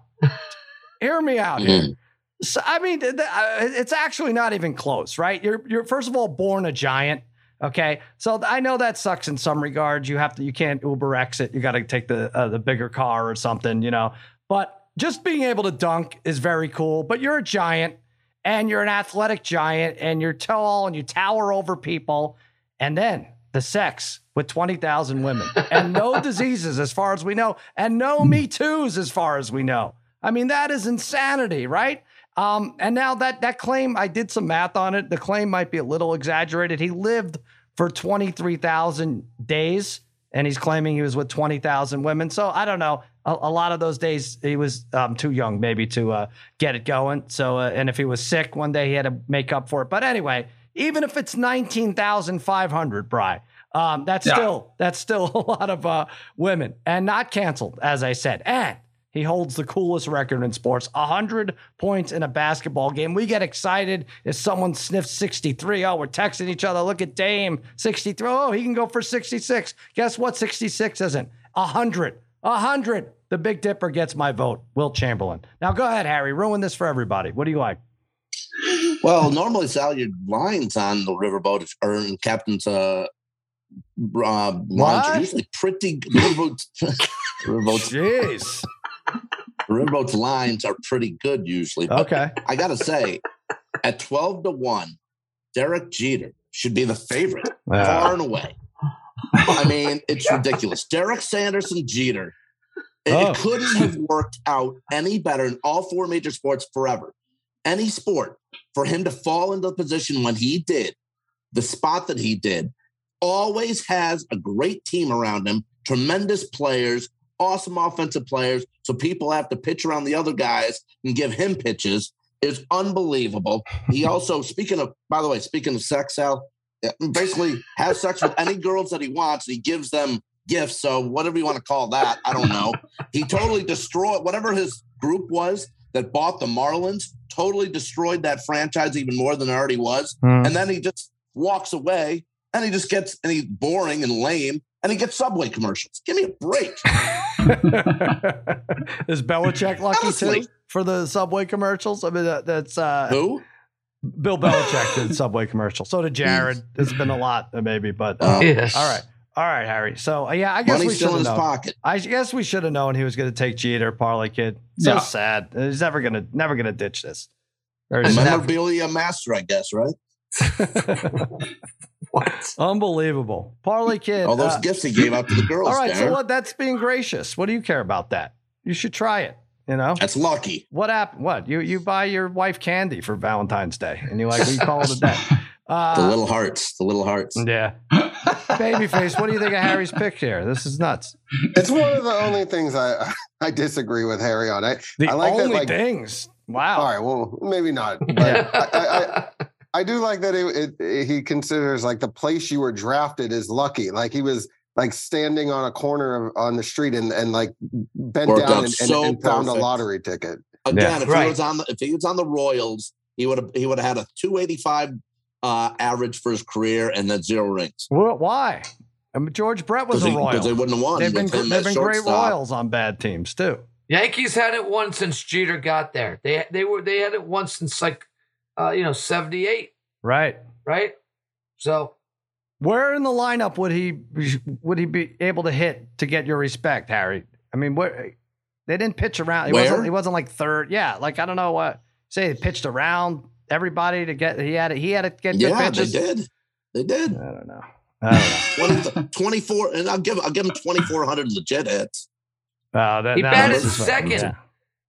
hear me out here. So, I mean, th- th- uh, it's actually not even close, right? You're you're first of all born a giant. Okay, so I know that sucks in some regards. You have to, you can't Uber exit. You got to take the uh, the bigger car or something, you know. But just being able to dunk is very cool. But you're a giant, and you're an athletic giant, and you're tall, and you tower over people, and then the sex with twenty thousand women, and no diseases as far as we know, and no Me Too's as far as we know. I mean, that is insanity, right? Um, and now that that claim, I did some math on it. The claim might be a little exaggerated. He lived for 23,000 days and he's claiming he was with 20,000 women. So I don't know. A, a lot of those days he was um, too young maybe to uh, get it going. So, uh, and if he was sick one day, he had to make up for it. But anyway, even if it's 19,500, Bri, um, that's Yeah. still, that's still a lot of uh, women and not canceled, as I said. And he holds the coolest record in sports 100 points in a basketball game. We get excited if someone sniffs 63. Oh, we're texting each other. Look at Dame 63. Oh, he can go for 66. Guess what? 66 isn't 100. 100. The Big Dipper gets my vote. Wilt Chamberlain. Now go ahead, Harry. Ruin this for everybody. What do you like? Well, normally, Sal, your lines on the riverboat in Captain's uh, uh, lines are usually pretty. Riverboat, riverboat's, Jeez. The riverboat's lines are pretty good usually. But Okay. I got to say, at 12 to 1, Derek Jeter should be the favorite far and away. I mean, it's ridiculous. Derek Sanderson Jeter. It, Oh. it couldn't have worked out any better in all four major sports forever. Any sport for him to fall into the position when he did, the spot that he did, always has a great team around him, tremendous players, awesome offensive players. So people have to pitch around the other guys and give him pitches is unbelievable. He also, speaking of, by the way, speaking of sex, Al, basically has sex with any girls that he wants. He gives them gifts. So whatever you want to call that, I don't know. He totally destroyed whatever his group was that bought the Marlins. Totally destroyed that franchise even more than it already was. Hmm. And then he just walks away and he just gets and he's boring and lame and he gets Subway commercials. Give me a break. Is Belichick lucky Honestly. too for the Subway commercials? I mean, that, that's uh, Who? Bill Belichick did Subway commercial. So did Jared. There's been a lot, uh, maybe, but Oh. Yes. all right, all right, Harry. So uh, yeah, I guess we Money's should still in have his known. pocket. I guess we should have known he was going to take Jeter, Parlay Kid. So Yeah. sad. He's never gonna, never gonna ditch this. Very Never. sad. Memorabilia master, I guess, right? What? Unbelievable, Parlay Kid. All those uh, gifts he gave out to the girls. all right, so what? That's being gracious. What do you care about that? You should try it. You know That's lucky. what happened? What you you buy your wife candy for Valentine's Day, and you're like, we call it a day. The Uh, little hearts. The little hearts. yeah, babyface. What do you think of Harry's pick here? This is nuts. It's one of the only things I I disagree with Harry on. I The I like that, only like- things. Wow. all right, well maybe not, but Yeah. I, I, I, I do like that it, it, he considers like the place you were drafted is lucky. Like he was like standing on a corner of, on the street and, and like bent Worked down and, and, so and found a lottery ticket. Again, if Right. he was on the if he was on the Royals, he would have he would have had a 285 uh, average for his career and then zero rings. Well, why? I mean, George Brett was a they, royal. they wouldn't have won. They've been they've been great shortstop. royals on bad teams too. Yankees had it once since Jeter got there. They they were they had it once since like uh, you know, 78, Right. right? So Where in the lineup would he would he be able to hit to get your respect, Harry? I mean, where they didn't pitch around. He Where? wasn't. He wasn't like third. Yeah, like I don't know what. Say he pitched around everybody to get. He had. It he had to get good Yeah, they did. They did. I don't know. I don't know. 20, 24, and I'll give I'll give him 2,400 legit hits. Uh, that, He that batted second. yeah.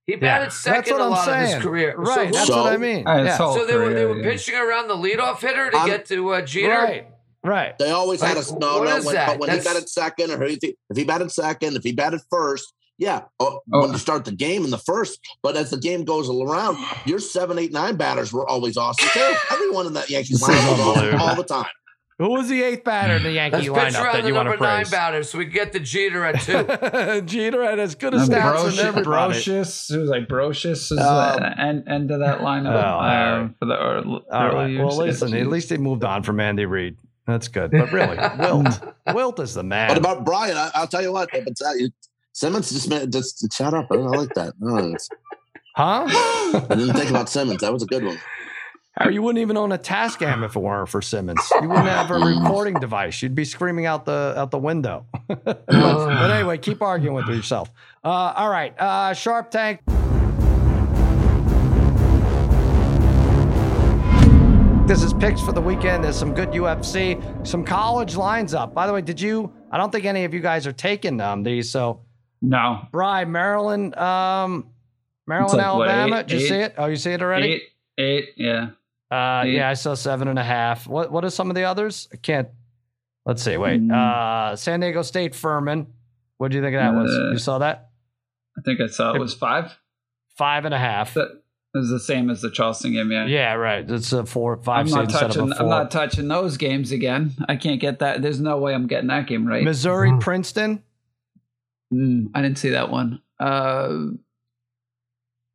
He Yeah. batted That's second what a I'm lot of his career. Right. So, that's So- what I mean. Yeah. so they were they were yeah. pitching around the leadoff hitter to I'm- get to uh, Jeter. Right. Right. They always had Like, a no, what no. is When, that? but when he batted second, or if he, if he batted second, if he batted first, yeah. Oh, Oh. When you start the game in the first, but as the game goes around, your seven, eight, nine batters were always awesome too. Everyone in that Yankees lineup was awesome all the time. Who was the eighth batter in the Yankee Let's pitch lineup around that the you want number to nine batter so we can get the Jeter at two. Jeter had as good a And stats Brosius, as everybody. Brosius, it was like Brosius is Um, the end, end of that lineup. Oh, all right. um, for the early, All right. years. Well, listen. At least they moved on from Andy Reid. That's good. But really, Wilt, Wilt is the man. But about Brian, I, I'll tell you what. But uh, you- Simmons just made, just shut up. I don't like that. No, huh? I didn't think about Simmons. That was a good one. Harry, you wouldn't even own a Tascam if it weren't for Simmons. You wouldn't have a recording device. You'd be screaming out the out the window. but, but anyway, keep arguing with yourself. Uh, all right, uh, Sharp Tank. This is picks for the weekend. There's some good UFC, some college lines up. By the way, did you? I don't think any of you guys are taking um, these. So, no Bri, Maryland, um, Maryland, like, what, Alabama. eight- Did you see it? Oh, you see it already? eight, eight, yeah. Uh, Eight. yeah, I saw seven and a half. What what are some of the others? I can't. Let's see. Wait. Mm. Uh, San Diego State Furman. What do you think of that was? Uh, You saw that? I think I saw it was five. Five and a half. That is the same as the Charleston game. Yeah. Yeah, right. It's a four, five. I'm not instead of touching. a four. I'm not touching those games again. I can't get that. There's no way I'm getting that game right. Missouri, Mhm. Princeton. Mm, I didn't see that one. Uh,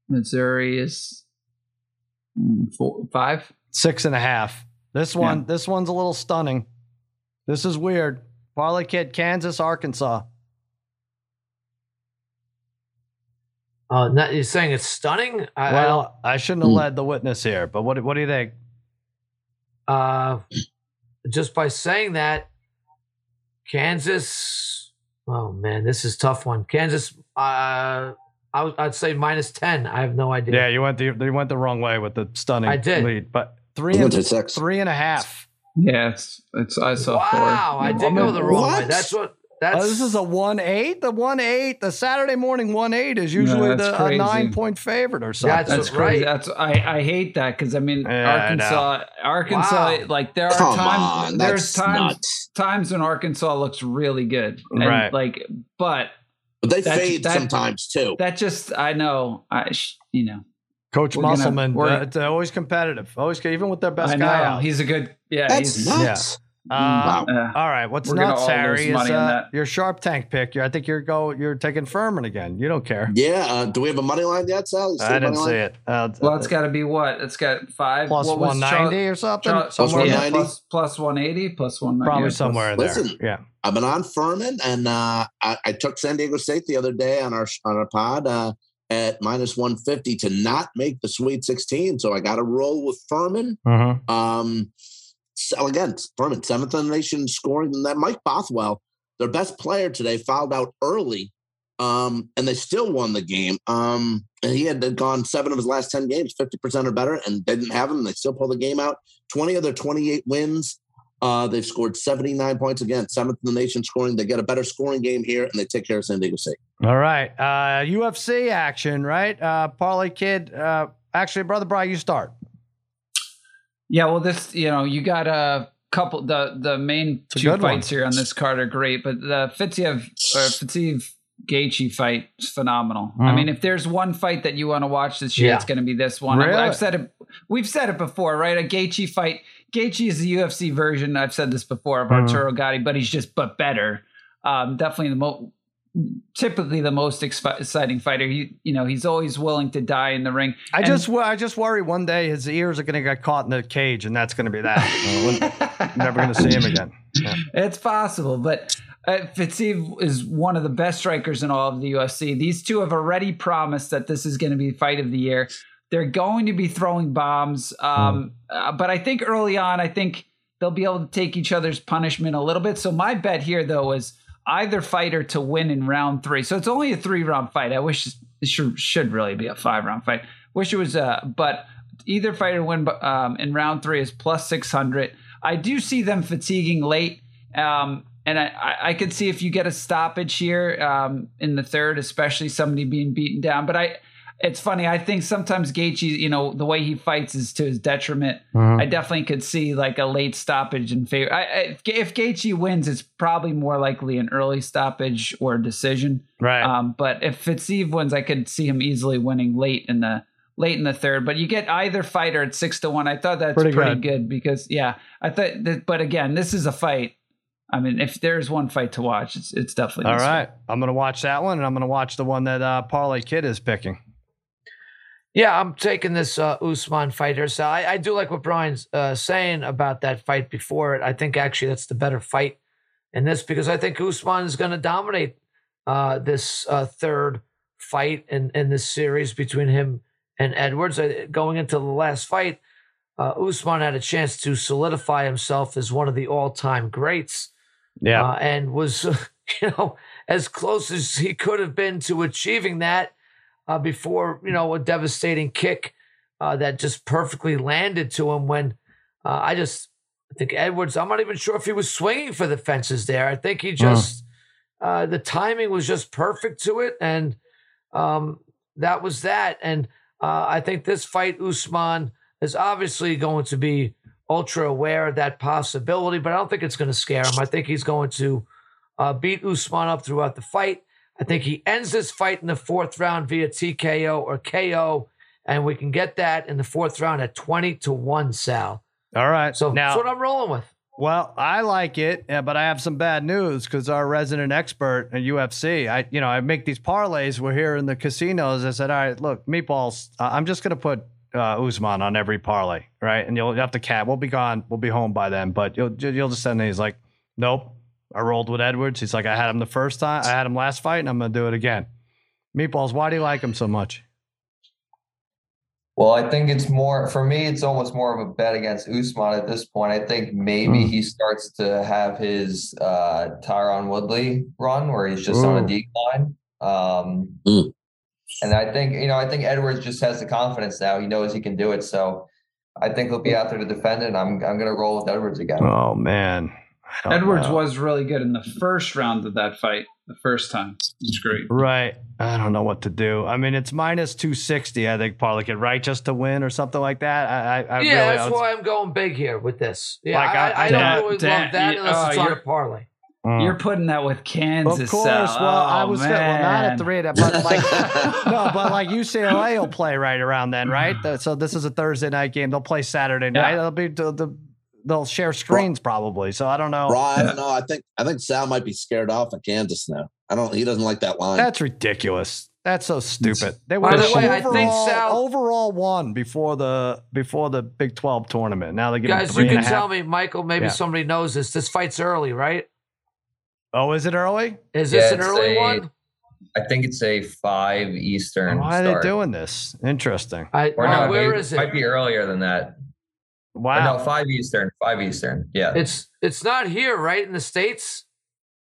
Missouri is four, five. Six and a half. This one, this one's a little stunning. This is weird. Parlay Kid, Kansas, Arkansas. Uh, not, you're saying it's stunning? I, I Well, I shouldn't have Hmm. led the witness here, but what what do you think? uh, just by saying that, Kansas. Oh man, this is a tough one. Kansas. Uh, I would, I'd say minus ten. I have no idea. Yeah, you went the you went the wrong way with the stunning I did. lead, but three and six. three and a half. Yes, it's it's. I saw four. Wow, I did go the wrong way. That's what. That's Oh, this is a one eight. The one eight. The Saturday morning one eight is usually that's the a nine point favorite or something. That's That's right. crazy. That's I, I hate that because I mean Yeah, I Arkansas Arkansas Wow. like there are Come times on, there's times nuts. times when Arkansas looks really good and Right. like but But they That's- fade that- sometimes too. that just I know I you know Coach We're gonna- Musselman, we're- uh, it's always competitive. Always even with their best I guy know out. he's a good yeah That's he's nuts. Uh, Wow. uh, All right, what's We're nuts, Harry? Is uh, your sharp tank pick. You're, I think you're go. You're taking Furman again. You don't care. Yeah. Uh, do we have a money line yet, Sal? I didn't see line? it. Uh, well it's got to be what it's got five plus what was one Char- ninety or something. Char- somewhere Plus in yeah, there. 190? plus plus one eighty plus one Probably yeah, somewhere in Listen. there. Yeah. I've been on Furman, and uh, I, I took San Diego State the other day on our on our pod. Uh, at minus 150 to not make the Sweet 16. So I got to roll with Furman. Mhm. Um, so again, Furman, seventh in the nation scoring. And that Mike Bothwell, their best player today, fouled out early, um, and they still won the game. Um, and he had gone seven of his last 10 games, 50% or better, and didn't have him. They still pulled the game out. 20 of their 28 wins. Uh, they've scored 79 points again, seventh in the nation scoring. They get a better scoring game here, and they take care of San Diego State. All right. Uh, UFC action, right? Uh, Parlay Kid. Uh, actually, Brother Brian, you start. Yeah, well, this you know you got a couple the the main two good one. fights here on this card are great, but the Fiziev or Fiziev Gaethje fight is phenomenal. I Mhm. mean, if there's one fight that you want to watch this year, Yeah. it's going to be this one. I've- Really? I've said it. We've said it before, right? A Gaethje fight. Gaethje is the UFC version. I've said this before of Mhm. Arturo Gatti, but he's just but better. Um, definitely the most. Typically, the most exciting fighter. He, you know, he's always willing to die in the ring. I And- just, I just worry one day his ears are going to get caught in the cage, and that's going to be that. Never going to see him again. Yeah. It's possible, but uh, Fiziev is one of the best strikers in all of the UFC. These two have already promised that this is going to be fight of the year. They're going to be throwing bombs, um, uh, but I think early on, I think they'll be able to take each other's punishment a little bit. So my bet here, though, is either fighter to win in round three. So it's only a three round fight. I wish it should, should really be a five round fight. Wish it was, uh, but either fighter win um, in round three is plus 600. I do see them fatiguing late. Um, and I, I, could see if you get a stoppage here um, in the third, especially somebody being beaten down. But I, it's funny. I think sometimes Gaethje, you know, the way he fights is to his detriment. Mhm. I definitely could see like a late stoppage in favor. I, I, if, Gaethje wins, it's probably more likely an early stoppage or decision. Right. Um, but if Fiziev wins, I could see him easily winning late in the late in the third. But you get either fighter at six to one. I thought that's Pretty pretty, good. good. because yeah, I thought. That, but again, this is a fight. I mean, if there's one fight to watch, it's it's definitely All this one. right. I'm going to watch that one, and I'm going to watch the one that uh, Parlay Kid is picking. Yeah, I'm taking this uh, Usman fighter. So I, I do like what Brian's uh, saying about that fight before it. I think actually that's the better fight in this because I think Usman is going to dominate uh, this uh, third fight in, in this series between him and Edwards. Uh, going into the last fight, uh, Usman had a chance to solidify himself as one of the all-time greats Yeah. uh, and was, you know, as close as he could have been to achieving that uh, before, you know, a devastating kick uh, that just perfectly landed to him. When uh, I just I think Edwards, I'm not even sure if he was swinging for the fences there. I think he just uh, the timing was just perfect to it, and um, that was that. And uh, I think this fight, Usman is obviously going to be ultra aware of that possibility, but I don't think it's going to scare him. I think he's going to uh, beat Usman up throughout the fight. I think he ends this fight in the fourth round via TKO or KO, and we can get that in the fourth round at 20 to 1, Sal. All right. So now, that's what I'm rolling with. Well, I like it, uh, but I have some bad news because our resident expert at UFC, I you know I make these parlays. We're here in the casinos. I said, all right, look, meatballs. I'm just gonna put uh, Usman on every parlay, right? And you'll have to cap. We'll be gone. We'll be home by then. But you'll you'll just send. He's like, nope. I rolled with Edwards. He's like, I had him the first time. I had him last fight, and I'm gonna do it again. Meatballs, why do you like him so much? Well, I think it's more for me. It's almost more of a bet against Usman at this point. I think maybe Mm. he starts to have his uh, Tyron Woodley run where he's just on a decline. Um, Mm. And I think you know, I think Edwards just has the confidence now. He knows he can do it. So I think he'll be out there to defend it. And I'm I'm going to roll with Edwards again. Oh man, Edwards know. was really good in the first round of that fight. The first time, it's great. Right. I don't know what to do. I mean, it's minus 260, I think, Parlay Kid, right? Just to win or something like that. I, I, I yeah, really, I that's was- why I'm going big here with this. Yeah, Like, I, I- I, I- don't Dan- really Dan, love that you- unless oh, it's on a you're- parlay. Mm. You're putting that with Kansas. Of course. Sal. Well, I Oh, was gonna, well, not at man. three, but like no, but like UCLA will play right around then, right? The- So this is a Thursday night game. They'll play Saturday night. Yeah. They'll be the, the they'll share screens probably. So I don't know. Brian, I don't know. I think I think Sal might be scared off of Kansas now. I don't. He doesn't like that line. That's ridiculous. That's so stupid. They By were the way, I think overall, Sal- overall one before the before the Big Twelve tournament. Now they give Guys, three you can tell me, Michael. Maybe Yeah. somebody knows this. This fight's early, right? Oh, is it early? Is this Yeah, an early a- one? I think it's a five Eastern. Why are they doing this? Interesting. I, Or uh, no, where it is it? Might be earlier than that. Or Wow. no, five Eastern. Five Eastern. Yeah. It's it's not here, right in the states.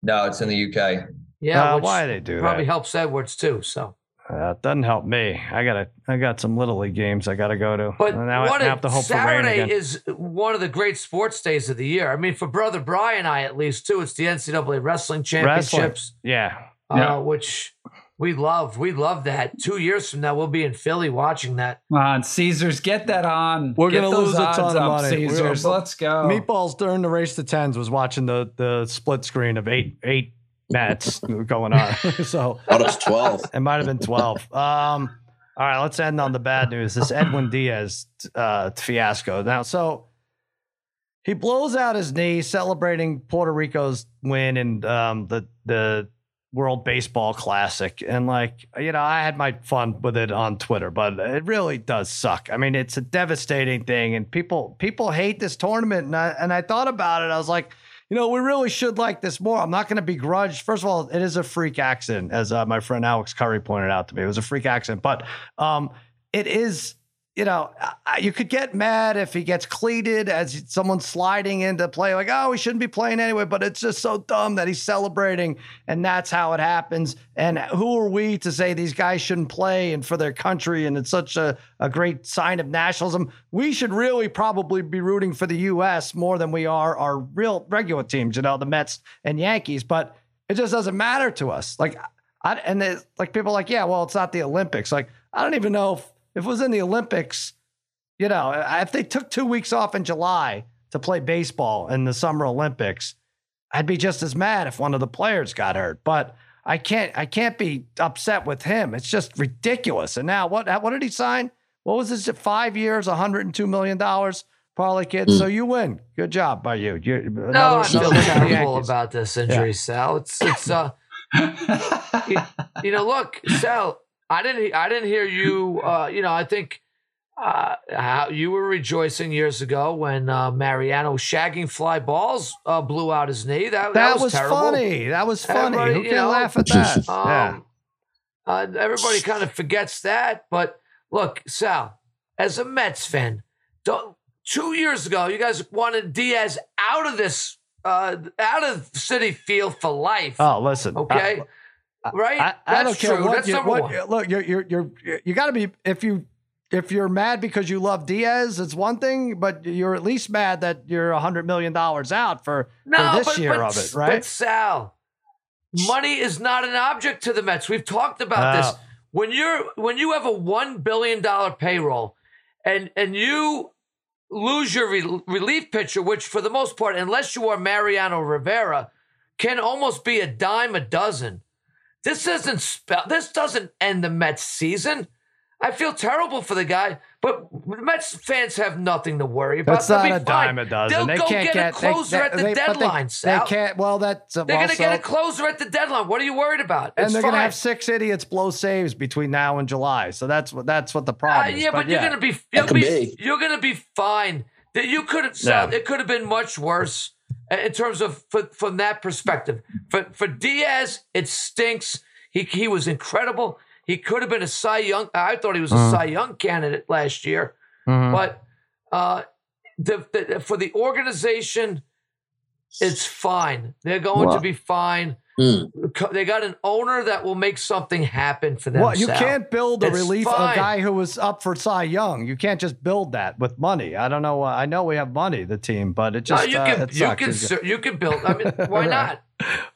no, it's in the UK. Yeah, Uh, which why they do probably that? helps Edwards too. So, Uh, it doesn't help me. I gotta. I got some little league games I gotta go to. but And now what I a, have to hope for rain Saturday is one of the great sports days of the year. I mean, for brother Brian and I, at least too, it's the NCAA Wrestling Championships, yeah. Uh, Yeah. which we love. We love that. Two years from now, we'll be in Philly watching that. Come on, Caesars, get that on. We're Get gonna those lose a ton of money. We're- Caesars, let's go. Meatballs during the race to tens was watching the the split screen of eight eight mats going on. so Out of 12. it might have been twelve. Um, all right, let's end on the bad news. This Edwin Diaz uh, fiasco. Now, so he blows out his knee celebrating Puerto Rico's win in um, the the World Baseball Classic, and like you know, I had my fun with it on Twitter, but it really does suck. I mean, it's a devastating thing, and people people hate this tournament. And I and I thought about it. I was like, you know, we really should like this more. I'm not going to begrudge. First of all, it is a freak accident, as uh, my friend Alex Curry pointed out to me. It was a freak accident, but um, it is. You know, you could get mad if he gets cleated as someone sliding into play, like, oh, he shouldn't be playing anyway. But it's just so dumb that he's celebrating, and that's how it happens. And who are we to say these guys shouldn't play and for their country? And it's such a, a great sign of nationalism. We should really probably be rooting for the U.S. more than we are our real regular teams, you know, the Mets and Yankees. But it just doesn't matter to us. Like, I, and like people like, yeah, well, it's not the Olympics. Like, I don't even know if, if it was in the Olympics, you know, if they took two weeks off in July to play baseball in the Summer Olympics, I'd be just as mad if one of the players got hurt. But I can't, I can't be upset with him. It's just ridiculous. And now, what, what did he sign? What was this? Five years, 102 million dollars, Parlay kid. So you win. Good job by you. you No, I feel terrible Yankees. about this injury, Sal. It's it's uh, you, you know, look, Sal. I didn't I didn't hear you. Uh, you know, I think uh, how you were rejoicing years ago when uh, Mariano shagging fly balls uh, blew out his knee. That That, was, terrible. funny. That was funny. Everybody, Who you can know, laugh at that? Um, yeah. uh, everybody kind of forgets that. But look, Sal, as a Mets fan, don't, two years ago, you guys wanted Diaz out of this, uh, out of Citi Field for life. Oh, listen. okay. Right? I, I That's don't care true. what That's you number what, one. look. You're you're you're you got to be if you if you're mad because you love Diaz, it's one thing, but you're at least mad that you're a hundred million dollars out for, No, for this but, year but, of it, right? But Sal, money is not an object to the Mets. We've talked about Oh. this. When you're when you have a one billion dollar payroll, and and you lose your re- relief pitcher, which for the most part, unless you are Mariano Rivera, can almost be a dime a dozen. This doesn't spell. This doesn't end the Mets season. I feel terrible for the guy, but Mets fans have nothing to worry about. That's They'll not be a fine. dime a dozen. They'll they go can't get, get a closer they, at the they, deadline. They, Sal. they can't. Well, that's uh, They're going to get a closer at the deadline. What are you worried about? and they're going to have six idiots blow saves between now and July. So that's what that's what the Uh, problem is. yeah, but, you're yeah. going to be you'll be, be. you're going to be fine. That you could have Yeah. it could have been much worse uh, in terms of for, from that perspective. For for Diaz, it stinks. He he was incredible. He could have been a Cy Young. I thought he was a Mhm. Cy Young candidate last year. Mhm. But uh, the, the for the organization, it's fine. They're going to be fine. Co- They got an owner that will make something happen for them. Well, you Sal. can't build a It's relief a guy who was up for Cy Young. You can't just build that with money. I don't know. uh, I know we have money, the team, but it No, just you uh, can it you sucks. can It's- you can build. I mean, why Right. not?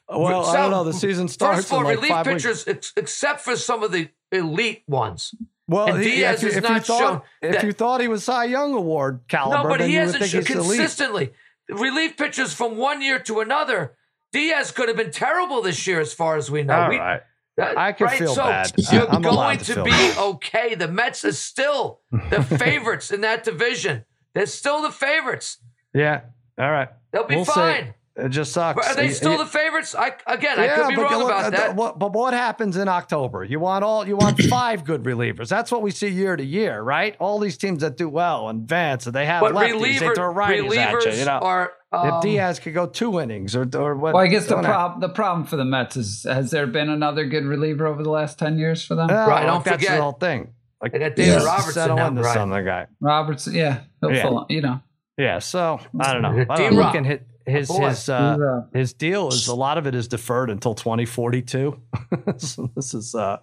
Well, I don't know. The season starts First of all, in like relief five weeks. pitchers, ex- except for some of the elite ones. Well, and he- Diaz if, you- has if you not shown thought if that- you thought he was Cy Young Award caliber, no, but then he you hasn't shown he's elite. consistently. Relief pitchers from one year to another. Diaz could have been terrible this year, as far as we know. All We- right. uh, I could right? feel so bad. You're I'm going to to, be bad. okay. The Mets are still the favorites in that division. They're still the favorites. Yeah. All right. They'll be We'll see. fine. It just sucks. Are they still the favorites? I again, I yeah, could be wrong look, about uh, that. What, but what happens in October? You want all you want five good relievers. That's what we see year to year, right? All these teams that do well and advance, and they have But lefties. they throw righties relievers at you. You know, are Um, if Diaz could go two innings or or what? Well, I guess the problem the problem for the Mets is has there been another good reliever over the last ten years for them? No, Right, don't like, that's forget. the whole thing. Like They got David Yeah. Robertson settle now, into right? something, guy. Robertson, yeah, he'll Yeah. full- you know. Yeah, so I don't know. I don't D-Rock. know. Looking hit his boy. his uh, He's, uh, his deal is a lot of it is deferred until 2042. so this is uh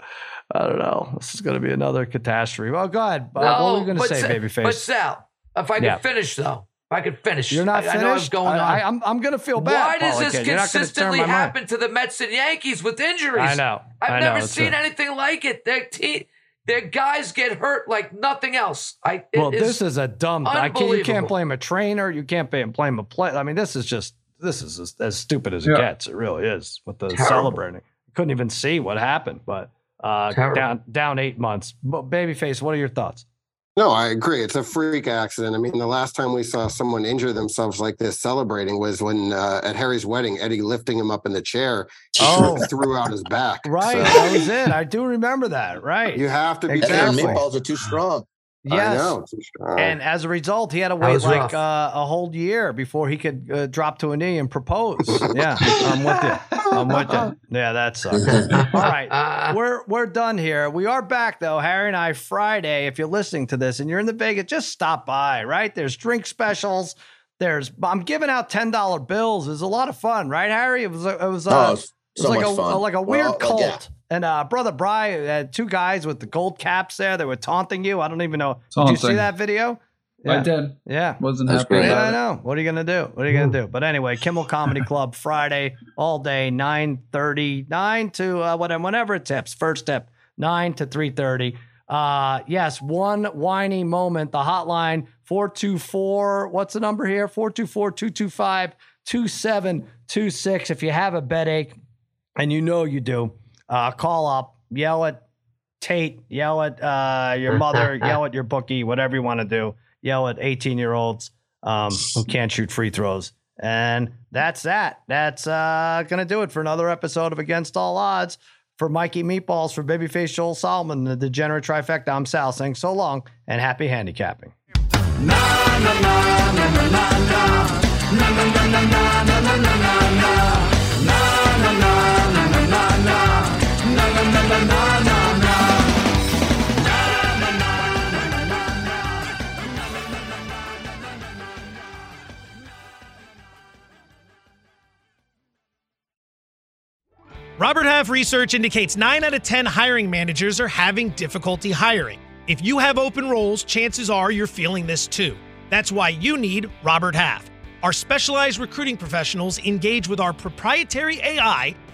I don't know. This is going to be another catastrophe. Well, go ahead. Uh, what were you going to say, Sa- babyface? But Sal, if I could Yeah. finish though, if I could finish, You're not I, finished. I know what's going on. I, am I'm going to feel bad. Why does Paulie this Kid. You're not gonna turn consistently happen to the Mets and Yankees with injuries? I know. I've I never it's seen a- anything like it. Their team, their guys get hurt like nothing else. I it Well, is- this is a dumb. I can't, you can't blame a trainer. You can't blame blame a player. I mean, this is just this is as, as stupid as it Yeah. gets. It really is with the Terrible. celebrating. Couldn't even see what happened, but uh, Terrible. down down eight months. But babyface, what are your thoughts? No, I agree. It's a freak accident. I mean, the last time we saw someone injure themselves like this celebrating was when uh, at Harry's wedding, Eddie lifting him up in the chair, he Oh. threw out his back. Right, So that was it. I do remember that. Right. you have to be And careful. meatballs are too strong. Yes. I know. Uh, And as a result, he had to wait like uh, a whole year before he could uh, drop to a knee and propose. Yeah, I'm with you. I'm with you. Yeah, that sucks. All right. We're we're done here. We are back though, Harry and I. Friday, if you're listening to this and you're in the Vegas, just stop by. Right there's drink specials. There's I'm giving out ten dollar bills. It's a lot of fun, right, Harry? It was it was uh, Oh, it it's was so like a fun. like a weird uh, cult. yeah. And uh, brother Bri had two guys with the gold caps there. They were taunting you. I don't even know. Did you see that video? I did. Yeah. Wasn't That's happy great. Yeah, I about it. know. What are you gonna do? What are you gonna do? But anyway, Kimmel Comedy Club Friday all day, 9 9 to uh, whatever, whenever it tips. First tip, 9 to 3.30. Uh, yes, one whiny moment. The hotline, 424, what's the number here? 424-225-2726. If you have a bed ache, and you know you do, uh, call up, yell at Tate, yell at uh, your mother, yell at your bookie, whatever you want to do. Yell at 18 year olds um, who can't shoot free throws. And that's that. That's uh, going to do it for another episode of Against All Odds. For Mikey Meatballs, for Babyface Joel Solomon, the degenerate trifecta, I'm Sal saying so long and happy handicapping. Robert Half research indicates 9 out of 10 hiring managers are having difficulty hiring. If you have open roles, chances are you're feeling this too. That's why you need Robert Half. Our specialized recruiting professionals engage with our proprietary AI